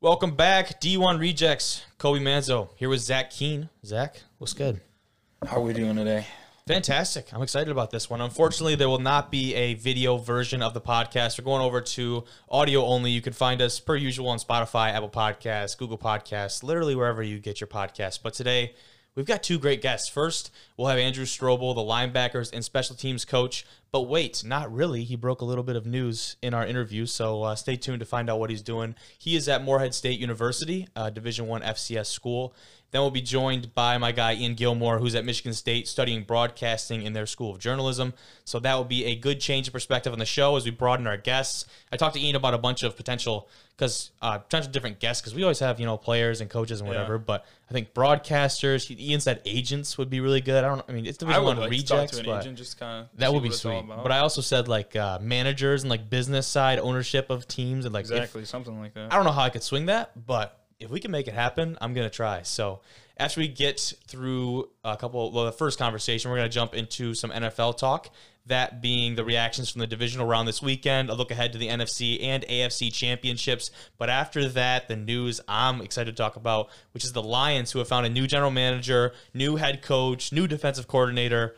Welcome back, D1 Rejects. Kobe Manzo here with Zach Keen. Zach, what's good? How are we doing today? Fantastic. I'm excited about this one. Unfortunately, there will not be a video version of the podcast. We're going over to audio only. You can find us per usual on Spotify, Apple Podcasts, Google Podcasts, literally wherever you get your podcasts. But today, we've got two great guests. First, we'll have Andrew Strobel, the linebackers and special teams coach. But wait, not really. He broke a little bit of news in our interview, so uh, stay tuned to find out what he's doing. He is at Morehead State University, uh, Division One FCS school. Then we'll be joined by my guy Ian Gilmore, who's at Michigan State studying broadcasting in their School of Journalism. So that will be a good change of perspective on the show as we broaden our guests. I talked to Ian about a bunch of potential because uh, potential different guests because we always have you know players and coaches and whatever. Yeah. But I think broadcasters. Ian said agents would be really good. I don't. I mean, it's Division One like rejects, but agent, just kind of that would be sweet. But I also said like uh, managers and like business side ownership of teams and like if- exactly something like that. I don't know how I could swing that, but if we can make it happen, I'm gonna try. So after we get through a couple, well, the first conversation, we're gonna jump into some NFL talk. That being the reactions from the divisional round this weekend, a look ahead to the NFC and AFC championships. But after that, the news I'm excited to talk about, which is the Lions, who have found a new general manager, new head coach, new defensive coordinator.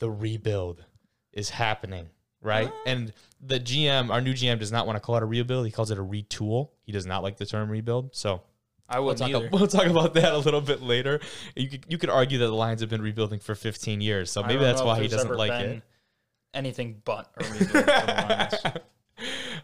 The rebuild is happening, right? And the GM, our new GM, does not want to call it a rebuild. He calls it a retool. He does not like the term rebuild. So I we'll talk, either. we'll talk about that a little bit later. You could, you could argue that the Lions have been rebuilding for 15 years. So maybe that's why he doesn't like it. Anything but a rebuild for the Lions.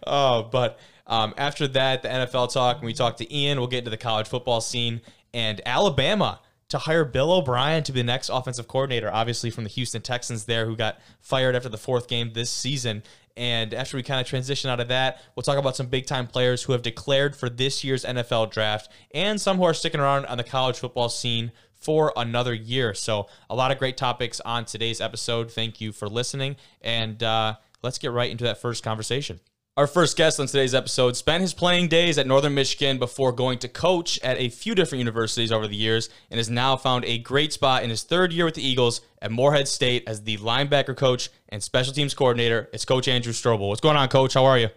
Oh, but um, after that, the NFL talk, and we talk to Ian. We'll get into the college football scene and Alabama to hire Bill O'Brien to be the next offensive coordinator, obviously from the Houston Texans there, who got fired after the fourth game this season. And after we kind of transition out of that, we'll talk about some big time players who have declared for this year's NFL draft and some who are sticking around on the college football scene for another year. So, a lot of great topics on today's episode. Thank you for listening. And uh, let's get right into that first conversation. Our first guest on today's episode spent his playing days at Northern Michigan before going to coach at a few different universities over the years and has now found a great spot in his third year with the Eagles at Morehead State as the linebacker coach and special teams coordinator. It's Coach Andrew Strobel. What's going on, Coach? How are you?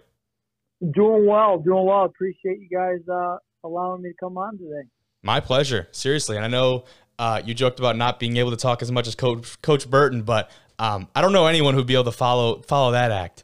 Doing well, doing well. Appreciate you guys uh, allowing me to come on today. My pleasure, seriously. And I know uh, you joked about not being able to talk as much as Coach Coach Burton, but um, I don't know anyone who'd be able to follow follow that act.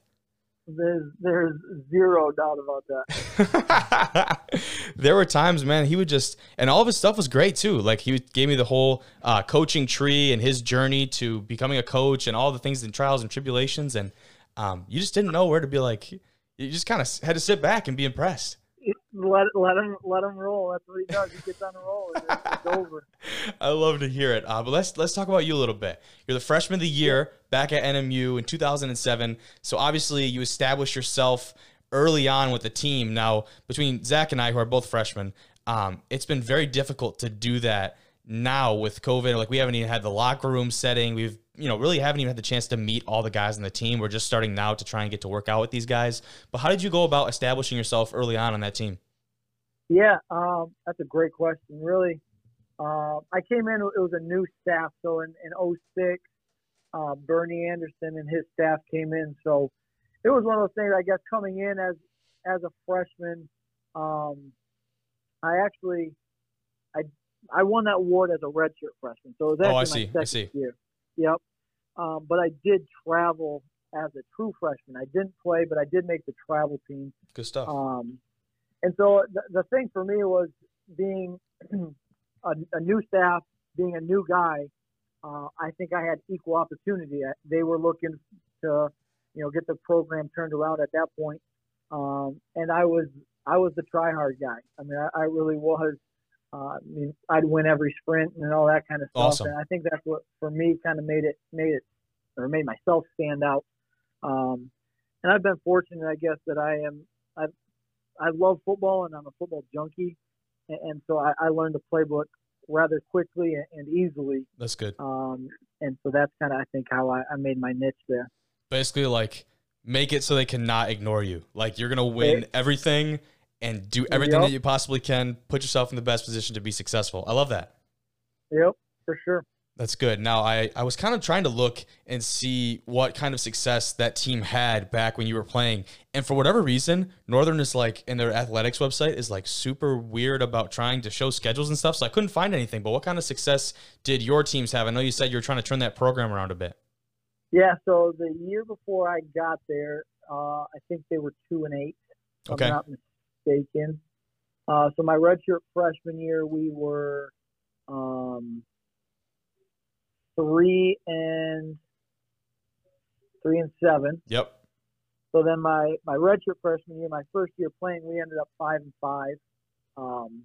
There's there's zero doubt about that. there were times, man, he would just, and all of his stuff was great too. Like he gave me the whole uh, coaching tree and his journey to becoming a coach and all the things and trials and tribulations. And um, you just didn't know where to be like, you just kind of had to sit back and be impressed. Let let him let him roll. That's what he does. He gets on a roll. It's, it's over. I love to hear it. Uh, but let's let's talk about you a little bit. You're the freshman of the year back at NMU in 2007. So obviously you established yourself early on with the team. Now between Zach and I, who are both freshmen, um, it's been very difficult to do that now with COVID. Like we haven't even had the locker room setting. We've you know really haven't even had the chance to meet all the guys on the team. We're just starting now to try and get to work out with these guys. But how did you go about establishing yourself early on on that team? Yeah, um, that's a great question. Really, uh, I came in. It was a new staff. So in in 06, uh, Bernie Anderson and his staff came in. So it was one of those things. I guess coming in as as a freshman, um, I actually I I won that award as a redshirt freshman. So it was Oh, I see, my I second see. year. Yep. Um, but I did travel as a true freshman. I didn't play, but I did make the travel team. Good stuff. Um, and so the, the thing for me was being a, a new staff, being a new guy. Uh, I think I had equal opportunity. I- They were looking to, you know, get the program turned around at that point. Um, and I was I was the try hard guy. I mean, I, I really was. Uh, I mean, I'd win every sprint and all that kind of stuff. Awesome. And I think that's what for me kind of made it made it or made myself stand out. Um, and I've been fortunate, I guess, that I am I've I love football and I'm a football junkie, and, and so I, I learned the playbook rather quickly and, easily. That's good. Um, and so that's kind of I think how I, I made my niche there. basically like make it so they cannot ignore you. Like you're gonna win everything and do everything Yep. that you possibly can. Put yourself in the best position to be successful. I love that. Yep, for sure. That's good. Now, I, I was kind of trying to look and see what kind of success that team had back when you were playing. And for whatever reason, Northern is like, in their athletics website, is like super weird about trying to show schedules and stuff. So I couldn't find anything. But what kind of success did your teams have? I know you said you were trying to turn that program around a bit. Yeah, so the year before I got there, uh, I think they were two and eight. If Okay. I'm not mistaken. Uh, so my redshirt freshman year, we were um, three and three and seven. Yep. So then my my redshirt freshman year, my first year playing, we ended up five and five, um,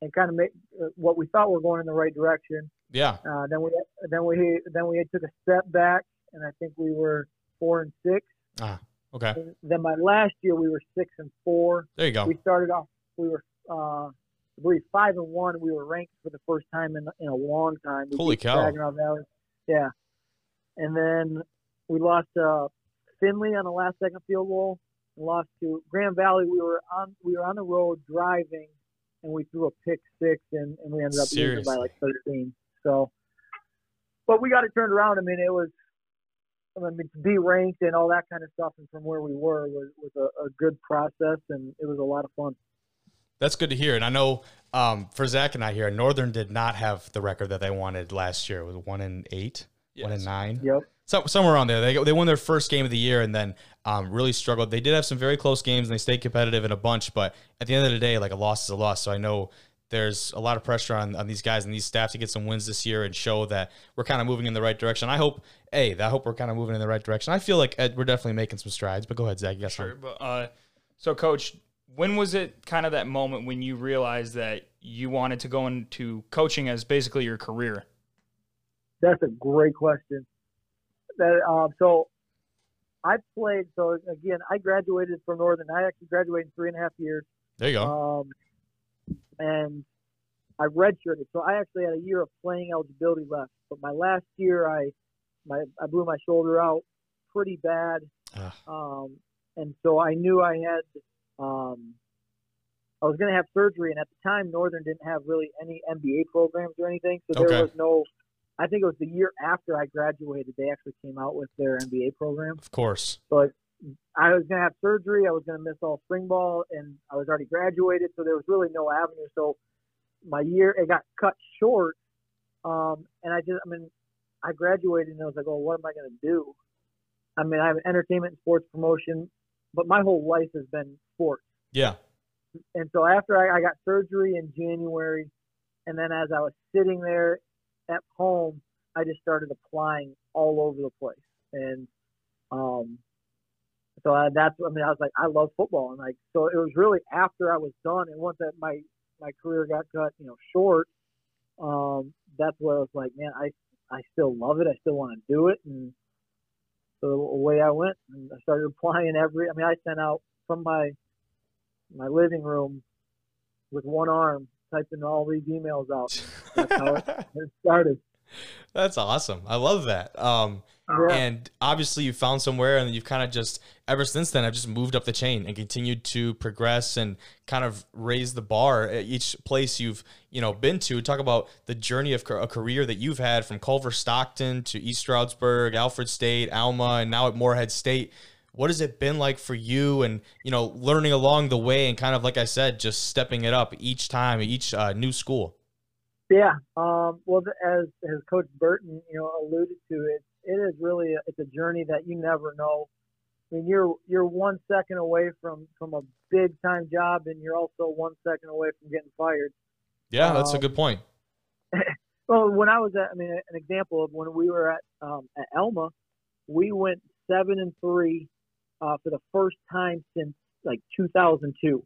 and kind of make uh, what we thought we were going in the right direction. Yeah. Uh, then we then we then we took a step back, and I think we were four and six. Ah, Okay. And then my last year we were six and four. There you go. We started off we were uh, I believe five and one. We were ranked for the first time in in a long time. We Holy cow. Saginaw Valley. Yeah, and then we lost uh, Findlay on the last second field goal. And lost to Grand Valley. We were on we were on the road driving, and we threw a pick six, and, and we ended up losing by like thirteen. So, but we got it turned around. I mean, it was I mean, to be ranked and all that kind of stuff, and from where we were was was a, a good process, and it was a lot of fun. That's good to hear. And I know um, for Zach and I here, Northern did not have the record that they wanted last year. It was one and eight, one and nine. Yep. So, somewhere around there. They, they won their first game of the year and then um, really struggled. They did have some very close games and they stayed competitive in a bunch, but at the end of the day, like a loss is a loss. So I know there's a lot of pressure on, on these guys and these staff to get some wins this year and show that we're kind of moving in the right direction. I hope, hey, I hope we're kind of moving in the right direction. I feel like uh, we're definitely making some strides, but go ahead, Zach. You got Sure, but uh, so coach, when was it kind of that moment when you realized that you wanted to go into coaching as basically your career? That's a great question. That um, so I played. So again, I graduated from Northern. I actually graduated in three and a half years. There you go. Um, and I redshirted. So I actually had a year of playing eligibility left. But my last year, I my I blew my shoulder out pretty bad. Um, and so I knew I had um, I was going to have surgery. And at the time, Northern didn't have really any MBA programs or anything. So there Okay. was no. I think it was the year after I graduated, they actually came out with their MBA program. of course. But I was going to have surgery. I was going to miss all spring ball, and I was already graduated, so there was really no avenue. So my year it got cut short, um, and I just, I mean, I graduated, and I was like, oh, what am I going to do? I mean, I have entertainment and sports promotion, but my whole life has been sports. Yeah. And so after I, I got surgery in January, and then as I was sitting there at home, I just started applying all over the place. And um, so I, that's I mean I was like I love football, and like so it was really after I was done, and once that my my career got cut, you know, short, um, that's where I was like, man, I I still love it. I still want to do it, and so away I went, and I started applying every. I mean, I sent out from my my living room with one arm, typing all these emails out. That's how it, started. That's awesome. I love that. Um, Yeah. And obviously, you found somewhere, and you've kind of just ever since then, I've just moved up the chain and continued to progress and kind of raise the bar at each place you've you know been to. Talk about the journey of a career that you've had from Culver Stockton to East Stroudsburg, Alfred State, Alma, and now at Morehead State. What has it been like for you, and you know, learning along the way, and kind of like I said, just stepping it up each time, each uh, new school. Yeah. Um, well, as as Coach Burton, you know, alluded to, it it is really a, it's a journey that you never know. I mean, you're you're one second away from from a big time job, and you're also one second away from getting fired. Yeah, that's a Um, good point. Well, when I was at, I mean, an example of when we were at um, at Alma, we went seven and three uh, for the first time since like 2002.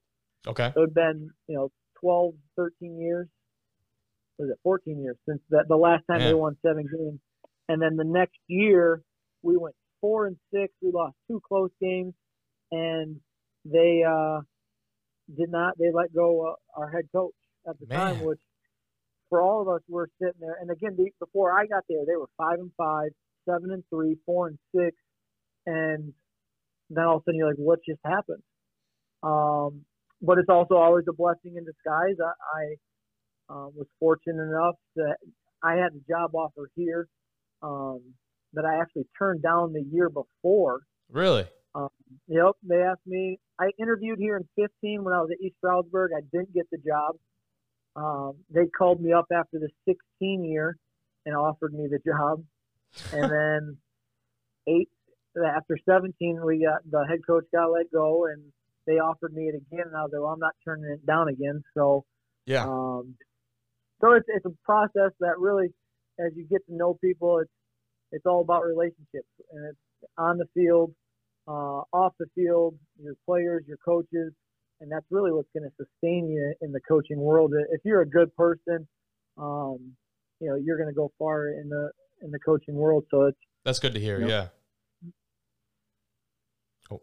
Okay. So it had been, you know, 12, 13 years. Was it 14 years since that the last time Yeah. they won seven games? And then the next year we went four and six. We lost two close games, and they uh, did not. They let go uh, our head coach at the time, which for all of us were sitting there. And again, be- before I got there, they were five and five, seven and three, four and six, and then all of a sudden you're like, what just happened? Um, but it's also always a blessing in disguise. I, I uh, was fortunate enough that I had a job offer here um, that I actually turned down the year before. Really? Um, yep. They asked me. I interviewed here in 15 when I was at East Stroudsburg. I didn't get the job. Um, they called me up after the 16 year and offered me the job. And then eight after 17, we got the head coach got let go, and they offered me it again. And I was like, well, I'm not turning it down again. So Yeah. um, so it's it's a process that really, as you get to know people, it's it's all about relationships, and it's on the field, uh, off the field, your players, your coaches, and that's really what's going to sustain you in the coaching world. If you're a good person, um, you know you're going to go far in the in the coaching world. So it's That's good to hear. Yep. Yeah. Oh.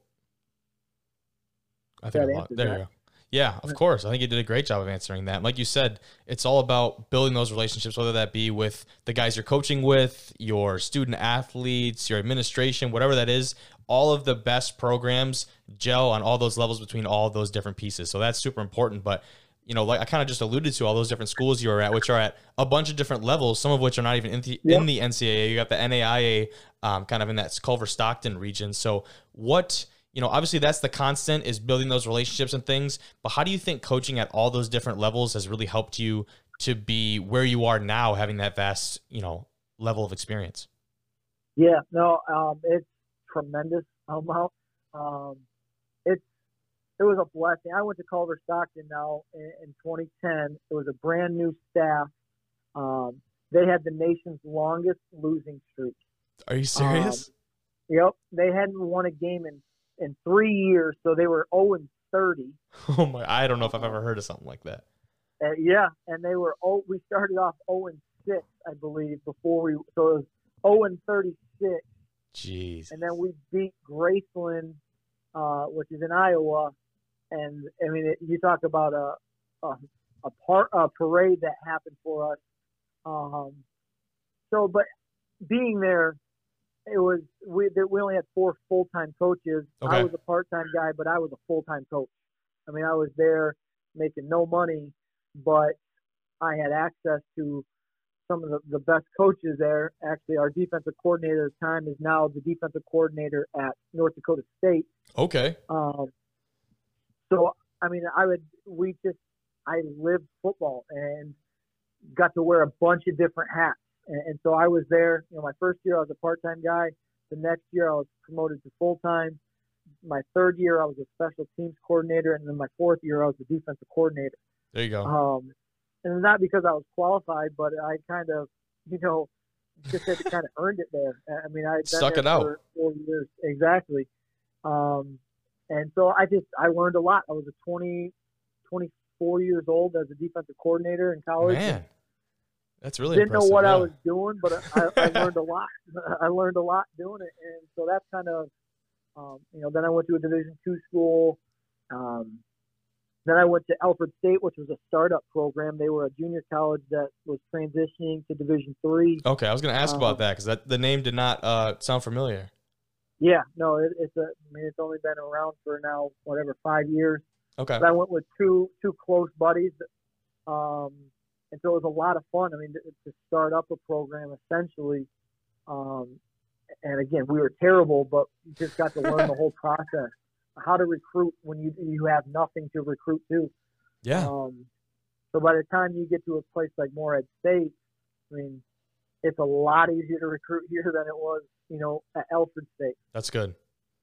I think I'm lo- answers there you go. Yeah, of course. I think you did a great job of answering that. Like you said, it's all about building those relationships, whether that be with the guys you're coaching with, your student athletes, your administration, whatever that is. All of the best programs gel on all those levels between all those different pieces. So that's super important. But you know, like I kind of just alluded to all those different schools you are at, which are at a bunch of different levels, some of which are not even in the, Yep. in the NCAA. You got the NAIA um, kind of in that Culver Stockton region. So, what, you know, obviously that's the constant is building those relationships and things. But how do you think coaching at all those different levels has really helped you to be where you are now, having that vast, you know, level of experience? Yeah, no, um, it's tremendous amount. Um, it's it was a blessing. I went to Culver Stockton now in, in 2010. It was a brand new staff. Um, they had the nation's longest losing streak. Are you serious? Yep, they hadn't won a game in in three years, so they were 0 and 30. oh my! I don't know if I've ever heard of something like that. Uh, yeah, and they were oh, we started off 0 and 6, I believe, before we so it was 0 and 36. Jeez. and then we beat Graceland, uh, which is in Iowa. And I mean, it, you talk about a a, a, part, a parade that happened for us. Um, so, but being there, it was we there- we only had four full time coaches. Okay. I was a part time guy, but I was a full time coach. I mean, I was there making no money, but I had access to some of the, the best coaches there. Actually, our defensive coordinator at the time is now the defensive coordinator at North Dakota State. Okay. Um, so, I mean, I would, we just, I lived football and got to wear a bunch of different hats. And, and so I was there, you know, my first year I was a part-time guy. The next year I was promoted to full-time. My third year I was a special teams coordinator. And then my fourth year I was the defensive coordinator. There you go. Um, and not because I was qualified, but I kind of, you know, just had to kind of earned it there. I mean, I stuck it out. four years exactly. Um, and so I just I learned a lot. I was a 20, 24 years old as a defensive coordinator in college. Man, that's really Didn't know what I was doing, but I, I learned a lot. I learned a lot doing it, and so that's kind of, um, you know. Then I went to a Division two school. Um, then I went to Alfred State, which was a startup program. They were a junior college that was transitioning to Division three. Okay, I was going to ask Um, about that because that the name did not uh, sound familiar. Yeah, no, it, it's a. I mean, it's only been around for now whatever five years. Okay. But I went with two two close buddies, um, and so it was a lot of fun. I mean, to, to start up a program essentially, um, and again, we were terrible, but you just got to learn the whole process, how to recruit when you you have nothing to recruit to. Yeah. Um, so by the time you get to a place like Morehead State, I mean, it's a lot easier to recruit here than it was, you know, at Alfred State. That's good.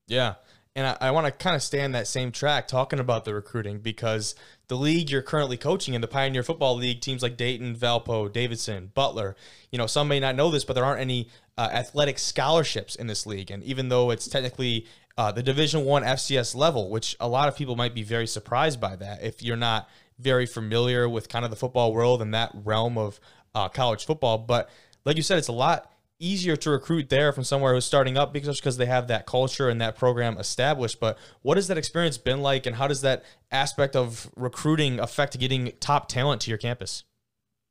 Yeah. And I, I want to kind of stay on that same track talking about the recruiting because the league you're currently coaching in the Pioneer Football League, teams like Dayton, Valpo, Davidson, Butler, you know, some may not know this, but there aren't any uh, athletic scholarships in this league. And even though it's technically uh, the Division One FCS level, which a lot of people might be very surprised by that if you're not very familiar with kind of the football world and that realm of uh, college football. But like you said, it's a lot easier to recruit there from somewhere who's starting up because because they have that culture and that program established. But what has that experience been like, and how does that aspect of recruiting affect getting top talent to your campus?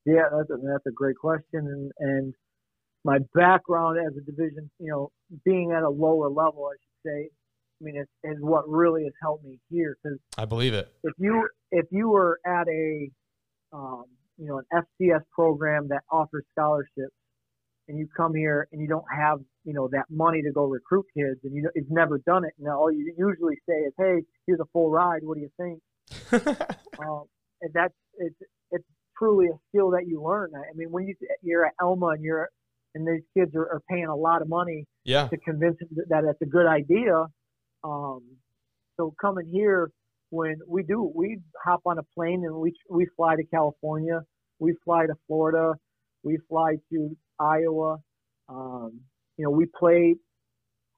Yeah, that's a, that's a great question, and and my background as a division, you know, being at a lower level, I should say, I mean, it's is what really has helped me here because I believe it. if you if you were at a um, you know an FCS program that offers scholarships, and you come here and you don't have you know that money to go recruit kids, and you you've never done it, and all you usually say is, "Hey, here's a full ride. What do you think?" um, and that's it's it's truly a skill that you learn. I mean, when you you're at Alma and you're and these kids are, are paying a lot of money yeah. to convince them that it's a good idea. Um, so coming here, when we do, we hop on a plane and we we fly to California, we fly to Florida, we fly to Iowa. Um, you know, we played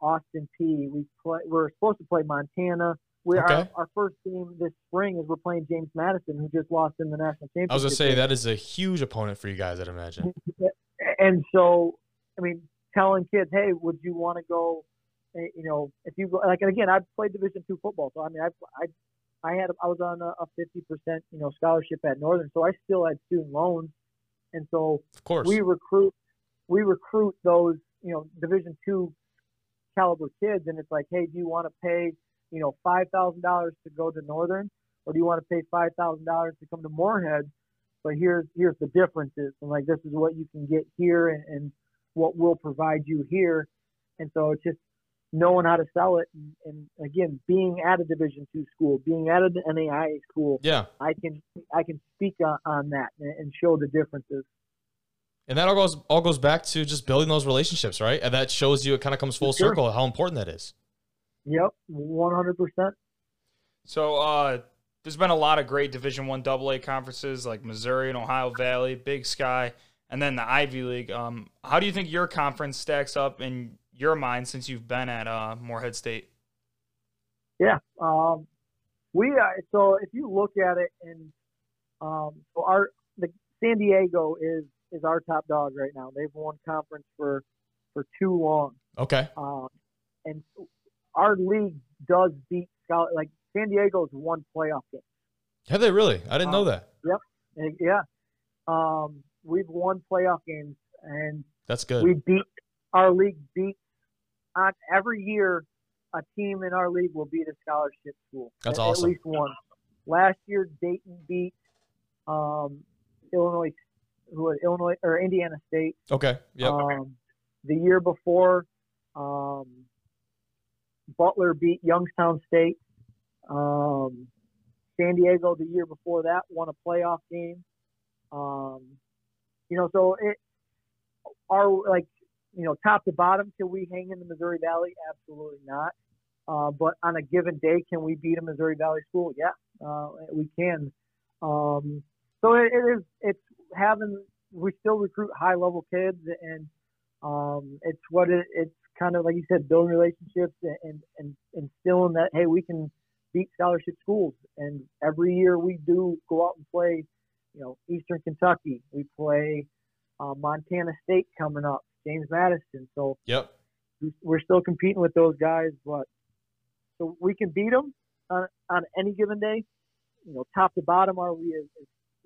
Austin Peay. We play. We're supposed to play Montana. We Okay. our, our first game this spring is we're playing James Madison, who just lost in the national championship. I was gonna say game. that is a huge opponent for you guys, I'd imagine. and so I mean, telling kids, hey, would you want to go? eh, You know, if you go, like, and again, I played Division two football, so I mean, I, I, I had, I was on a fifty percent, you know, scholarship at Northern, so I still had student loans, and so Of course. we recruit, we recruit those, you know, Division two caliber kids, and it's like, hey, do you want to pay, you know, five thousand dollars to go to Northern, or do you want to pay five thousand dollars to come to Morehead? But here's here's the differences, and like this is what you can get here, and, and what we'll provide you here, and so it's just knowing how to sell it, and, and again, being at a Division two school, being at an NAIA school, yeah. I can I can speak on, on that and, and show the differences. And that all goes all goes back to just building those relationships, right? And that shows you it kind of comes full Sure. circle how important that is. Yep, one hundred percent. So uh, there's been a lot of great Division One AA conferences like Missouri and Ohio Valley, Big Sky, and then the Ivy League. Um, how do you think your conference stacks up in your mind since you've been at uh, Morehead State? Yeah. Um, we uh, so if you look at it and um, so our the San Diego is is our top dog right now. They've won conference for for too long. Okay. Um, and our league does beat like San Diego's won playoff games. Have they really? I didn't know Um, that. Yep. yeah. Um, we've won playoff games and That's good. we beat our league beat on every year a team in our league will beat a scholarship school. That's at, awesome. At least one. Last year Dayton beat um, Illinois who was Illinois or Indiana State. okay. Yeah. Um, the year before um, Butler beat Youngstown State. Um, San Diego the year before that won a playoff game. Um, you know, so it are like you know top to bottom. Can we hang in the Missouri Valley? Absolutely not. Uh, but on a given day, can we beat a Missouri Valley school? Yeah, uh, we can. Um, so it, it is. It's having. We still recruit high level kids, and um, it's what it, it's kind of like you said, building relationships and, and and instilling that hey, we can beat scholarship schools. And every year we do go out and play. You know, Eastern Kentucky. We play uh, Montana State coming up. James Madison. So Yep. we- we're still competing with those guys, but so we can beat them on, on any given day. You know, top to bottom, are we as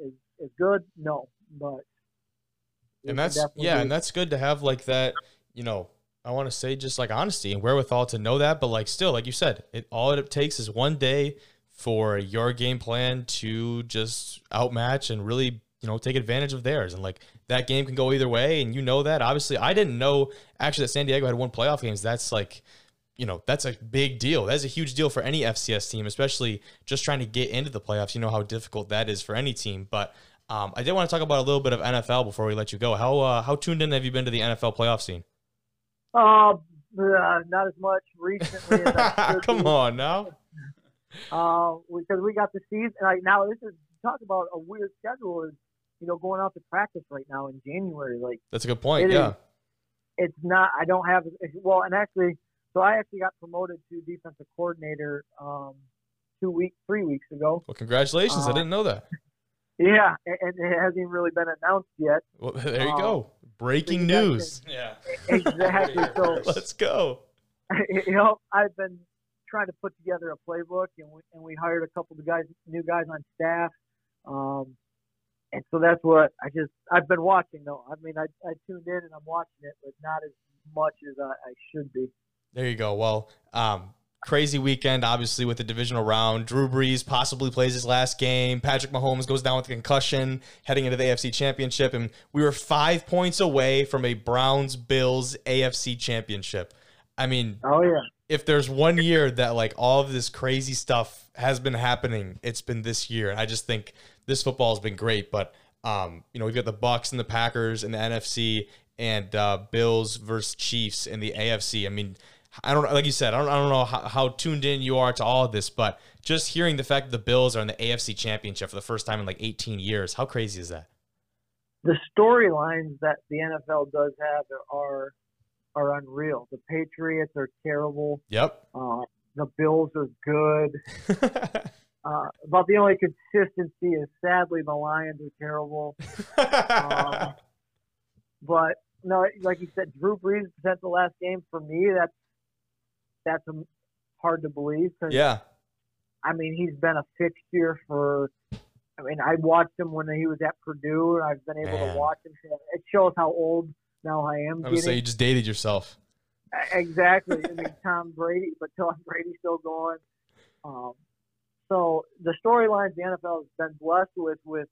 as, as good? No, but And that's yeah, do- and that's good to have like that, you know, I want to say just like honesty and wherewithal to know that, but like still, like you said, it all it takes is one day for your game plan to just outmatch and really, you know, take advantage of theirs. And like that game can go either way, and you know that. Obviously, I didn't know actually that San Diego had won playoff games. That's like you know, that's a big deal. That's a huge deal for any FCS team, especially just trying to get into the playoffs. You know how difficult that is for any team. But um, I did want to talk about a little bit of NFL before we let you go. How uh, how tuned in have you been to the NFL playoff scene? Uh, uh, not as much recently as Come on now. Uh, because we got the season. Like now, this is talk about a weird schedule. Is you know going out to practice right now in January. Like That's a good point. It yeah. is. it's not. I don't have well, and actually, so I actually got promoted to defensive coordinator um, two weeks, three weeks ago. Well, congratulations. I Uh, didn't know that. Yeah, and, and it hasn't even really been announced yet. Well, there you uh, go. Breaking you news. Yeah. Exactly. so Let's go. you know, I've been trying to put together a playbook, and we and we hired a couple of guys, new guys on staff. Um, and so that's what I just I've been watching though. I mean, I I tuned in and I'm watching it, but not as much as I, I should be. There you go. Well, um, crazy weekend, obviously, with the divisional round. Drew Brees possibly plays his last game. Patrick Mahomes goes down with a concussion heading into the AFC Championship. And we were five points away from a Browns Bills AFC Championship. I mean, Oh yeah. if there's one year that like all of this crazy stuff has been happening, it's been this year. And I just think this football has been great. But um, you know, we've got the Bucs and the Packers in the NFC and uh, Bills versus Chiefs in the AFC. I mean, I don't like you said, I don't, I don't know how, how tuned in you are to all of this, but just hearing the fact that the Bills are in the AFC Championship for the first time in like 18 years, how crazy is that? The storylines that the NFL does have are are unreal. The Patriots are terrible. Yep. Uh, the Bills are good. Uh, about the only consistency is sadly the Lions are terrible. Um, but no, like you said, Drew Brees presents the last game for me. That's that's hard to believe because yeah. I mean he's been a fixture for. I mean I watched him when he was at Purdue, and I've been able Man. to watch him. It shows how old now I am I would say you just dated yourself. Exactly. I mean, Tom Brady, but Tom Brady's still going. Um, so the storylines the NFL has been blessed with, with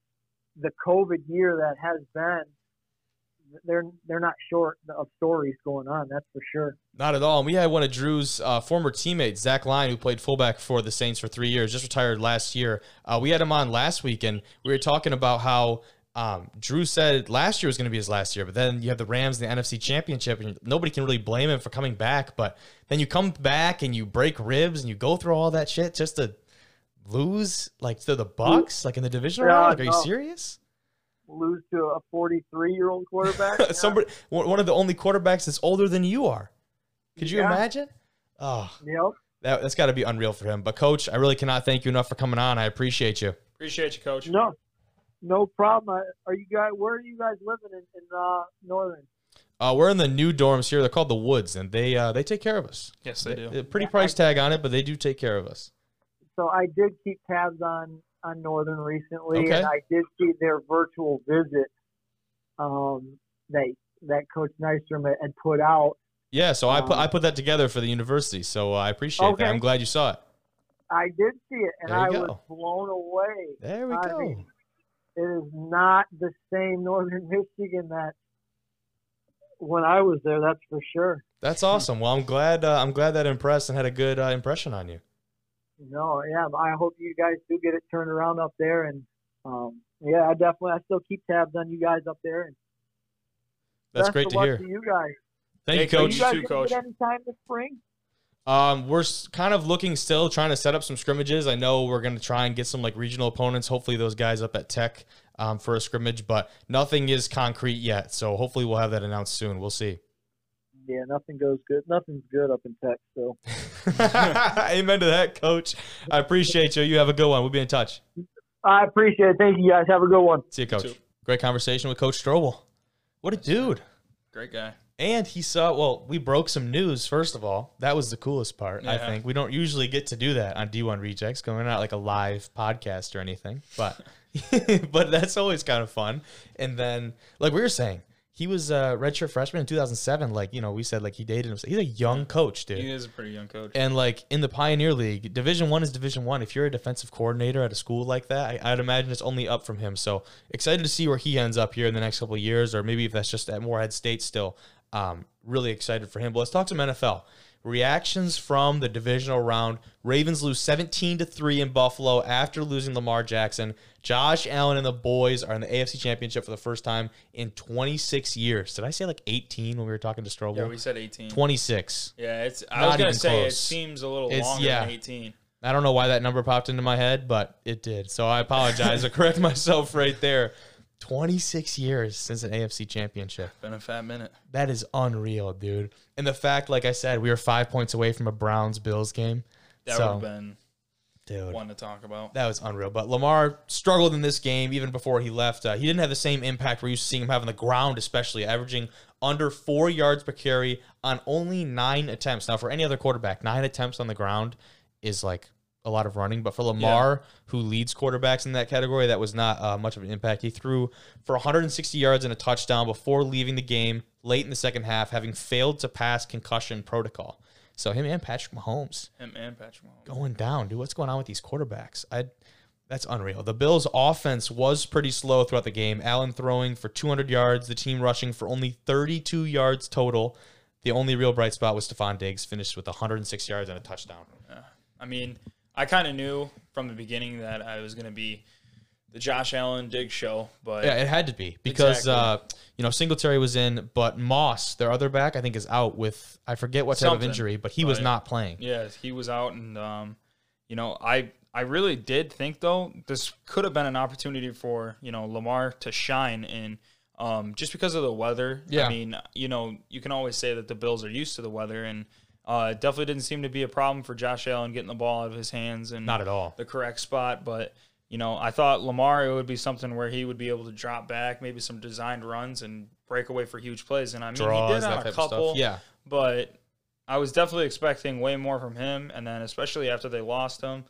the COVID year that has been, they're they're not short of stories going on. That's for sure. Not at all. And we had one of Drew's uh, former teammates, Zach Line, who played fullback for the Saints for three years, just retired last year. Uh, we had him on last week, and we were talking about how um, Drew said last year was going to be his last year, but then you have the Rams in the NFC Championship, and nobody can really blame him for coming back. But then you come back and you break ribs and you go through all that shit just to lose, like to the Bucs, like in the division Yeah, round. Like, are you serious? Lose to a 43 year old quarterback. Somebody, one of the only quarterbacks that's older than you are. Could you Yeah. imagine? Oh, Yep. that, that's got to be unreal for him. But coach, I really cannot thank you enough for coming on. I appreciate you. Appreciate you, coach. No, no problem. Are you guys? Where are you guys living in, in uh, Northern? Uh, we're in the new dorms here. They're called the Woods, and they uh, they take care of us. Yes, they do. A pretty price tag on it, but they do take care of us. so I did keep tabs on on Northern recently, Okay. and I did see their virtual visit um, that that Coach Nystrom had- had put out. Yeah, so I put Um, I put that together for the university. So I appreciate Okay. that. I'm glad you saw it. I did see it, and I go. was blown away. There we I go. mean, it is not the same Northern Michigan that when I was there. That's for sure. That's awesome. Well, I'm glad uh, I'm glad that impressed and had a good uh, impression on you. No, yeah, I hope you guys do get it turned around up there, and um, yeah, I definitely I still keep tabs on you guys up there. And That's great to hear. To you guys. Thank Hey, you, Coach. coach. you guys too, Coach. get any time this spring? Um, we're kind of looking still, trying to set up some scrimmages. I know we're going to try and get some like regional opponents. Hopefully, those guys up at Tech um, for a scrimmage, but nothing is concrete yet. So hopefully, we'll have that announced soon. We'll see. Yeah, nothing goes good. Nothing's good up in Tech. So Amen to that, Coach. I appreciate you. You have a good one. We'll be in touch. I appreciate it. Thank you guys. Have a good one. See you, Coach. too. Great conversation with Coach Strobel. What a dude. Great guy. And he saw, well, we broke some news, first of all. That was the coolest part, I Yeah. think. We don't usually get to do that on D1 Rejects, going out like a live podcast or anything. But but that's always kind of fun. And then, like we were saying, he was a redshirt freshman in 2007. Like, you know, we said like he dated him. He's a young coach, dude. He is a pretty young coach. And like in the Pioneer League, Division One is Division One. If you're a defensive coordinator at a school like that, I, I'd imagine it's only up from him. So excited to see where he ends up here in the next couple of years, or maybe if that's just at Morehead State still. Um, really excited for him. But let's talk some NFL reactions from the divisional round. Ravens lose 17 to three in Buffalo after losing Lamar Jackson. Josh Allen and the boys are in the AFC Championship for the first time in 26 years. Did I say like 18 when we were talking to Strobel? yeah, we said 18. 26. Yeah, it's. I Not was gonna even say close. it seems a little It's- longer yeah. than 18. I don't know why that number popped into my head, but it did. So I apologize. I correct myself right there. 26 years since an AFC championship. Been a fat minute. That is unreal, dude. And the fact, like I said, we were five points away from a Browns Bills game. That So- would have been Dude. one to talk about. That was unreal. But Lamar struggled in this game even before he left. Uh, he didn't have the same impact we're used to seeing him have on the ground, especially averaging under four yards per carry on only nine attempts. Now, for any other quarterback, nine attempts on the ground is like a lot of running. But for Lamar, who leads quarterbacks in that category, that was not uh, much of an impact. He threw for 160 yards and a touchdown before leaving the game late in the second half, having failed to pass concussion protocol. So him and Patrick Mahomes Him and Patrick Mahomes. going down, dude. What's going on with these quarterbacks? I that's unreal. The Bills' offense was pretty slow throughout the game. Allen throwing for 200 yards, the team rushing for only 32 yards total. The only real bright spot was Stefon Diggs, finished with 106 yards and a touchdown. I mean, I kind of knew from the beginning that I was going to be the Josh Allen dig show, but Yeah, it had to be because Exactly. uh, you know Singletary was in, but Moss, their other back, I think is out with I forget what type Something, of injury, but he was not playing. Yeah, he was out, and um, you know, I I really did think though this could have been an opportunity for you know Lamar to shine in, um, just because of the weather. Yeah. I mean, you know, you can always say that the Bills are used to the weather, and uh, it definitely didn't seem to be a problem for Josh Allen getting the ball out of his hands and Not at all. the correct spot, but. You know, I thought Lamar it would be something where he would be able to drop back, maybe some designed runs and break away for huge plays. And I mean, he did that on a couple Yeah, but I was definitely expecting way more from him. And then, especially after they lost him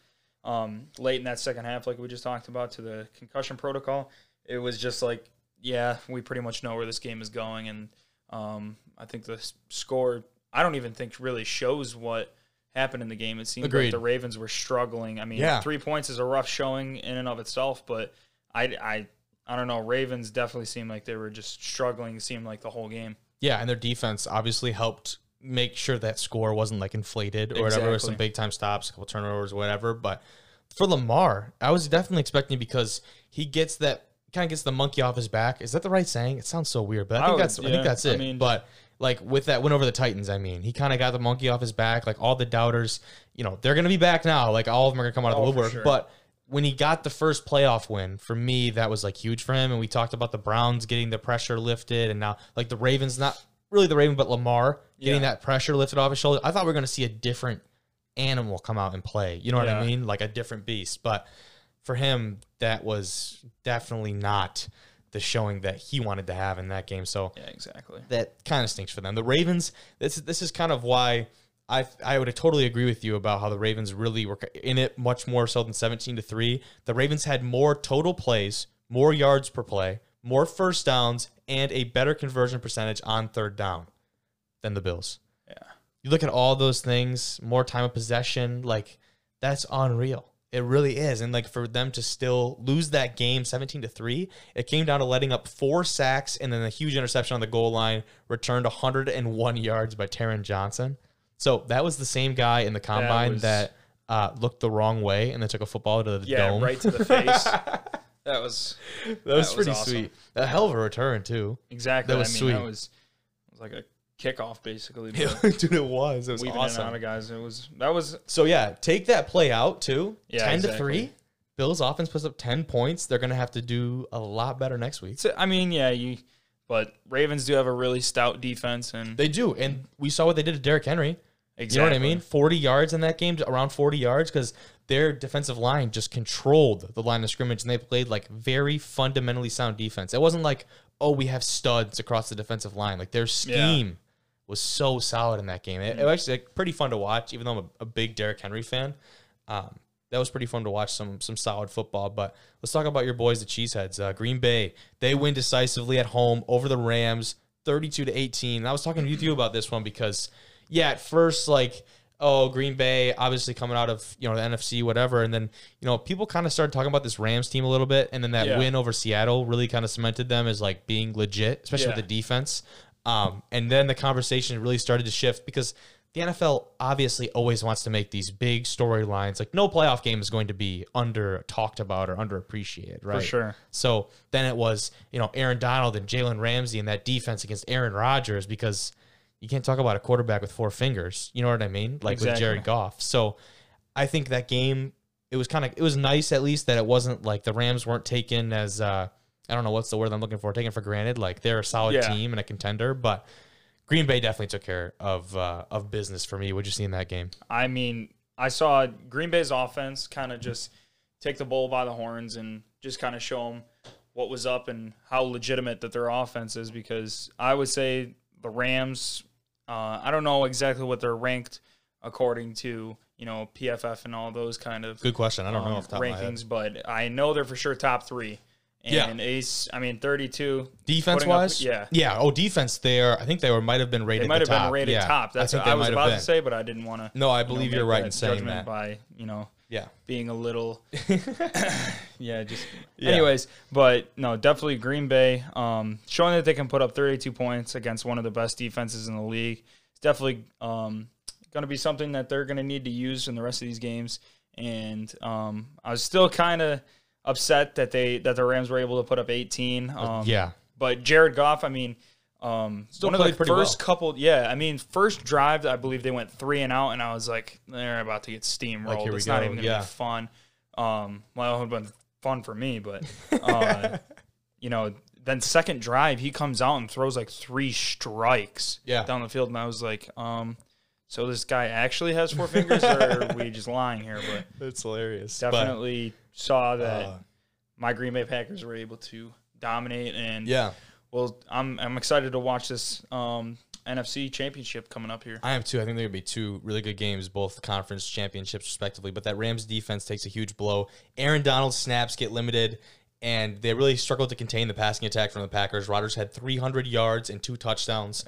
um, late in that second half, like we just talked about, to the concussion protocol, it was just like, yeah, we pretty much know where this game is going. And um, I think the score, I don't even think really shows what happened in the game. It seemed Agreed. like the Ravens were struggling. I mean, Yeah. three points is a rough showing in and of itself, but I, I, I don't know. Ravens definitely seemed like they were just struggling. Seemed like the whole game. yeah, and their defense obviously helped make sure that score wasn't like inflated or whatever. There was some big time stops, a couple turnovers, whatever. But for Lamar, I was definitely expecting because he gets that kind of gets the monkey off his back. Is that the right saying? It sounds so weird, but I I think would- that's I think that's I it. mean- but like with that win over the Titans, I mean, he kind of got the monkey off his back. Like all the doubters, you know, they're gonna be back now. Like all of them are gonna come out of Oh, the woodwork. sure. But when he got the first playoff win, for me, that was like huge for him. And we talked about the Browns getting the pressure lifted, and now like the Ravens, not really the Raven, but Lamar getting Yeah. that pressure lifted off his shoulder. I thought we are gonna see a different animal come out and play. You know what I mean? Like a different beast. But for him, that was definitely not the showing that he wanted to have in that game. So Yeah, exactly. that kind of stinks for them. The Ravens. This this is kind of why I I would totally agree with you about how the Ravens really were in it much more so than seventeen to three. The Ravens had more total plays, more yards per play, more first downs, and a better conversion percentage on third down than the Bills. Yeah. You look at all those things, more time of possession, like that's unreal. It really is. And like for them to still lose that game 17 to 3, it came down to letting up four sacks and then a huge interception on the goal line, returned 101 yards by Taron Johnson. So that was the same guy in the combine was- that, uh, looked the wrong way and then took a football to the Yeah, dome. right to the face. that was that was that was pretty awesome. sweet. A hell of a return too. exactly. That was I mean, sweet. that was it was like a kickoff basically. Dude, it was. It was weaving in and awesome. out of guys. It was that was So yeah, take that play out too. Yeah, ten to exactly. three. Bills offense puts up ten points. They're gonna have to do a lot better next week. so, I mean, yeah, you but Ravens do have a really stout defense and They do, and we saw what they did to Derrick Henry. exactly. You know what I mean? Forty yards in that game, around forty yards, because their defensive line just controlled the line of scrimmage, and they played like very fundamentally sound defense. It wasn't like, oh, we have studs across the defensive line. Like their scheme was so solid in that game. It, it was actually like, pretty fun to watch, even though I'm a, a big Derrick Henry fan. Um, that was pretty fun to watch some some solid football. But let's talk about your boys, the Cheeseheads. Uh, Green Bay, they win decisively at home over the Rams, 32 to 18. And I was talking with you about this one because, yeah, at first, like, oh, Green Bay, obviously coming out of you know the NFC, whatever, and then you know people kind of started talking about this Rams team a little bit, and then that Yeah. win over Seattle really kind of cemented them as like being legit, especially Yeah. with the defense. Um, and then the conversation really started to shift because the NFL obviously always wants to make these big storylines. Like no playoff game is going to be under talked about or underappreciated, right? for sure. So then it was, you know, Aaron Donald and Jalen Ramsey and that defense against Aaron Rodgers because you can't talk about a quarterback with four fingers. You know what I mean? Like with Exactly. Jared Goff. So I think that game, it was kind of, it was nice at least that it wasn't like the Rams weren't taken as, uh, I don't know what's the word I'm looking for, taken for granted. Like they're a solid Yeah. team and a contender, but Green Bay definitely took care of uh, of business for me. What'd you see in that game? I mean, I saw Green Bay's offense kind of just take the bull by the horns and just kind of show them what was up and how legitimate that their offense is. Because I would say the Rams, uh, I don't know exactly what they're ranked according to you know PFF and all those kind of Good question. I don't know um, off the top of my head. rankings, but I know they're for sure top three Yeah. And Ace, I mean, 32. Defense putting up- wise, yeah. yeah. Oh, defense there. I think they were might have been rated. They might have top. been rated yeah. top. That's I what I was about have to say, but I didn't want to. No, I believe you're right in saying that. By you know Yeah. being a little yeah just Yeah. anyways but no definitely green bay um showing that they can put up 32 points against one of the best defenses in the league it's definitely um going to be something that they're going to need to use in the rest of these games and um i was still kind of upset that they that the rams were able to put up 18 um yeah. but jared goff i mean um, Still one of the first well. couple, yeah. I mean, first drive, I believe they went three and out, and I was like, they're about to get steamrolled. we it's not even gonna yeah. be fun. Um, well, it would have been fun for me, but uh, you know, then second drive, he comes out and throws like three strikes Yeah. down the field, and I was like, um, so this guy actually has four fingers, or are we just lying here? But it's hilarious. definitely saw that uh, my Green Bay Packers were able to dominate and yeah. well, I'm I'm excited to watch this um, NFC Championship coming up here. I am too. I think there gonna be two really good games, both conference championships respectively. But that Rams defense takes a huge blow. Aaron Donald's snaps get limited, and they really struggled to contain the passing attack from the Packers. Rodgers had 300 yards and two touchdowns.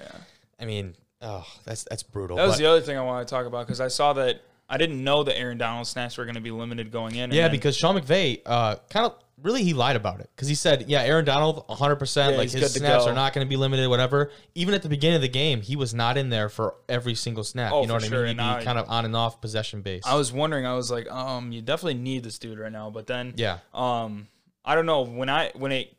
I mean, oh, that's that's brutal. That was But- the other thing I wanted to talk about because I saw that I didn't know that Aaron Donald snaps were going to be limited going in. and yeah, then- because Sean McVay uh, kind of really he lied about it because he said, yeah, Aaron Donald 100 percent Yeah, like his snaps are not going to be limited, whatever. Even at the beginning of the game, he was not in there for every single snap. Oh, you know what sure, I mean? He'd be kind of on and off possession based. I was wondering, I was like, um, you definitely need this dude right now. But then, yeah. um, I don't know when I when it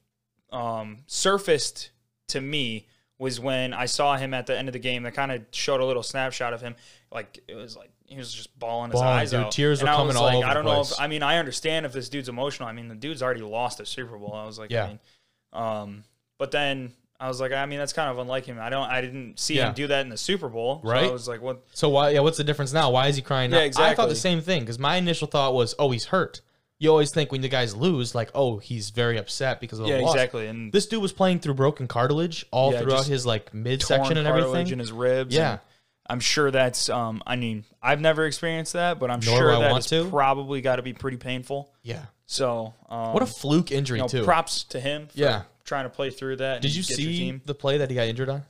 um surfaced to me was when I saw him at the end of the game. That kind of showed a little snapshot of him. Like it was like he was just bawling his Bawling, eyes dude. out. Tears and were I coming was all like, over I the don't know place. if I mean I understand if this dude's emotional. I mean the dude's already lost a Super Bowl. I was like, Yeah. I mean, um, but then. I was like, I mean, that's kind of unlike him. I don't, I didn't see Yeah. him do that in the Super Bowl. So Right. I was like, what? So why? Yeah, what's the difference now? Why is he crying? Yeah, now? I thought exactly. the same thing because my initial thought was, oh, he's hurt. You always think when the guys lose, like, oh, he's very upset because of the Yeah, loss. exactly. And This dude was playing through broken cartilage all Yeah, throughout just his like torn midsection and cartilage everything. in his ribs. Yeah. and I'm sure that's. Um, I mean, I've never experienced that, but I'm Nor sure do I that want to. probably got to be pretty painful. yeah. So, um, What a fluke injury you know, too. props to him. For Yeah. trying to play through that. Did and you get your see team. the play that he got injured on?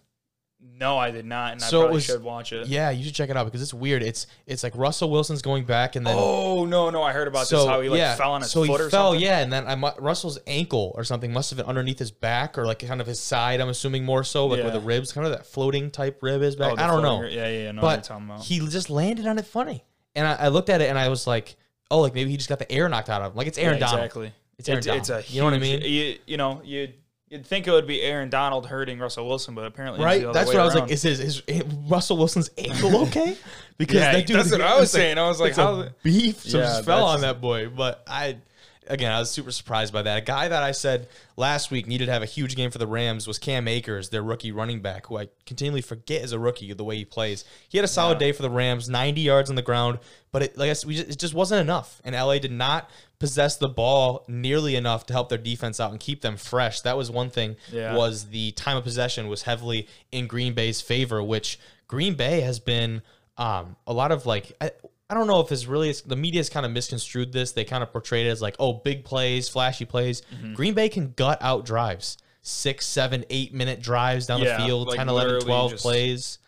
No, I did not, and So I probably was- should watch it. Yeah, you should check it out because it's weird. It's it's like Russell Wilson's going back and then Oh no, no, I heard about so this. How he like yeah, fell on his so foot he or fell, something. yeah, and then I Russell's ankle or something must have been underneath his back or like kind of his side. I'm assuming more so, like where the ribs, kind of that floating type rib is back. Oh, I don't know, Yeah, yeah, yeah. No, what you're but talking about. he just landed on it funny, and I, I looked at it and I was like, oh, like maybe he just got the air knocked out of him. Like it's Aaron yeah, Donald. Exactly. It's Aaron it's, it's a Donald. You know what I mean? You, you know, you you'd think it would be Aaron Donald hurting Russell Wilson, but apparently it's Right, the other that's way what I was around. like. Is his, is Russell Wilson's ankle okay? Because Yeah, that dude that's what I was it's like- saying. I was like, it's a how- beef so Yeah, just fell on that boy. But I, again, I was super surprised by that. A guy that I said last week needed to have a huge game for the Rams was Cam Akers, their rookie running back, who I continually forget is a rookie the way he plays. He had a solid day for the Rams, 90 yards on the ground, but it, like I said, we just, it just wasn't enough. And LA did not possess the ball nearly enough to help their defense out and keep them fresh. That was one thing. Yeah. Was the time of possession was heavily in Green Bay's favor, which Green Bay has been um, a lot of like. I, I don't know if it's really the media's kind of misconstrued this. They kind of portrayed it as like, oh, big plays, flashy plays. Mm-hmm. Green Bay can gut out drives, six, seven, eight minute drives down Yeah, the field, like 10, 11, 12 just- plays.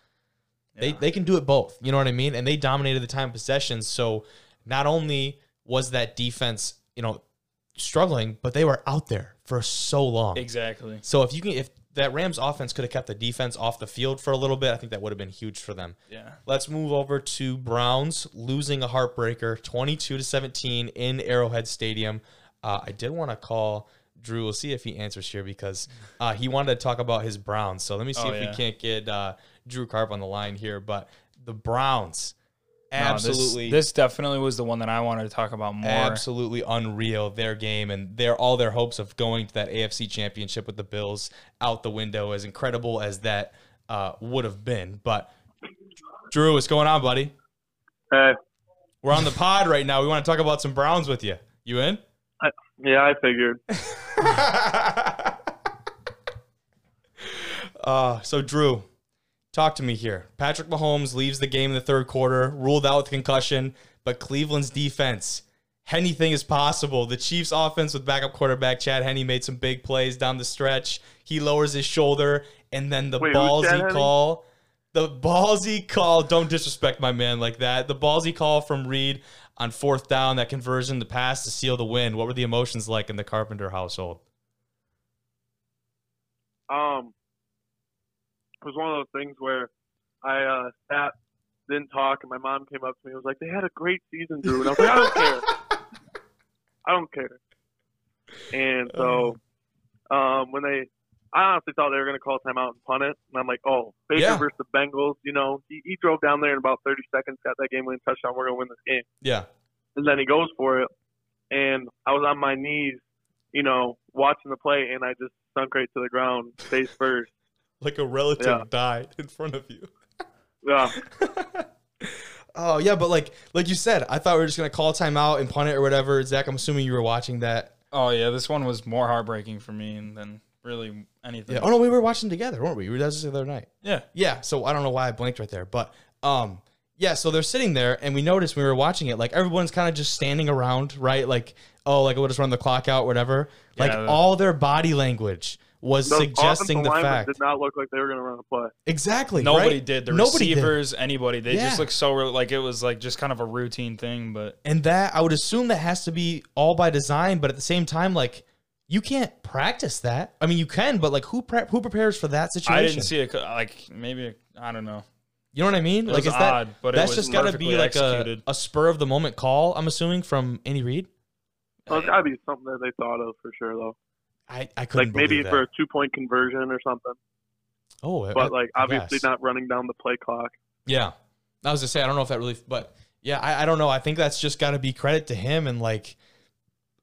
They, Yeah. they can do it both. You know what I mean? And they dominated the time of possession. So not only was that defense, you know, struggling, but they were out there for so long. exactly. So if you can, if that Rams offense could have kept the defense off the field for a little bit, I think that would have been huge for them. Yeah. Let's move over to Browns losing a heartbreaker, twenty-two to seventeen in Arrowhead Stadium. Uh, I did want to call Drew. We'll see if he answers here because uh, he wanted to talk about his Browns. So let me see Oh, if yeah. we can't get uh, Drew Carp on the line here. But the Browns, No, this- absolutely, this, definitely was the one that I wanted to talk about more. absolutely unreal their game and their all their hopes of going to that AFC championship with the Bills out the window as incredible as that uh, would have been. But Drew what's going on buddy? Hey, we're on the pod right now. We want to talk about some Browns with you you in? Yeah, I figured. uh, so Drew talk to me here Patrick Mahomes leaves the game in the third quarter ruled out with concussion but Cleveland's defense anything is possible. The Chiefs offense with backup quarterback Chad Henne made some big plays down the stretch. He lowers his shoulder and then the Wait, ballsy call. The ballsy call, don't disrespect my man like that. The ballsy call from Reid on fourth down, that conversion, the pass to seal the win. What were the emotions like in the Carpenter household? Um, was one of those things where I uh, sat, didn't talk, and my mom came up to me and was like, "They had a great season, Drew," and I was like, "I don't care, I don't care." And so, um, when they, I honestly thought they were going to call timeout and punt it, and I'm like, "Oh, Baker Yeah. versus the Bengals, you know, he, he drove down there in about 30 seconds, got that game-winning touchdown. We're going to win this game." Yeah. and then he goes for it, and I was on my knees, you know, watching the play, and I just sunk right to the ground, face first. Like a relative Yeah. died in front of you. Yeah, Oh yeah, but like like you said, I thought we were just gonna call timeout and punt it or whatever. Zach, I'm assuming you were watching that. Oh yeah, this one was more heartbreaking for me than really anything. Yeah. Oh no, we were watching together, weren't we? We were that the other night. Yeah. Yeah. So I don't know why I blinked right there, but um, yeah. So they're sitting there, and we noticed when we were watching it, like everyone's kind of just standing around, right? Like oh, like we'll just run the clock out, whatever. Like Yeah. all their body language was Those suggesting the linemen fact. did not look like they were going to run a play. Exactly. Nobody right? did. The Nobody did. receivers, anybody, they Yeah. just looked so like it was like just kind of a routine thing. But And that I would assume that has to be all by design, but at the same time, like you can't practice that. I mean, you can, but like who pre- who prepares for that situation? I didn't see it. Like maybe I don't know. You know what I mean? It like was is that odd, but it that's was just got to be perfectly like a, a spur of the moment call. I'm assuming from Andy Reid. Well, it's got to be something that they thought of for sure, though. I I couldn't Like maybe that. for a two-point conversion or something, oh, I- but like obviously guess. not running down the play clock. Yeah, I was to say I don't know if that really, but yeah, I, I don't know. I think that's just got to be credit to him and like.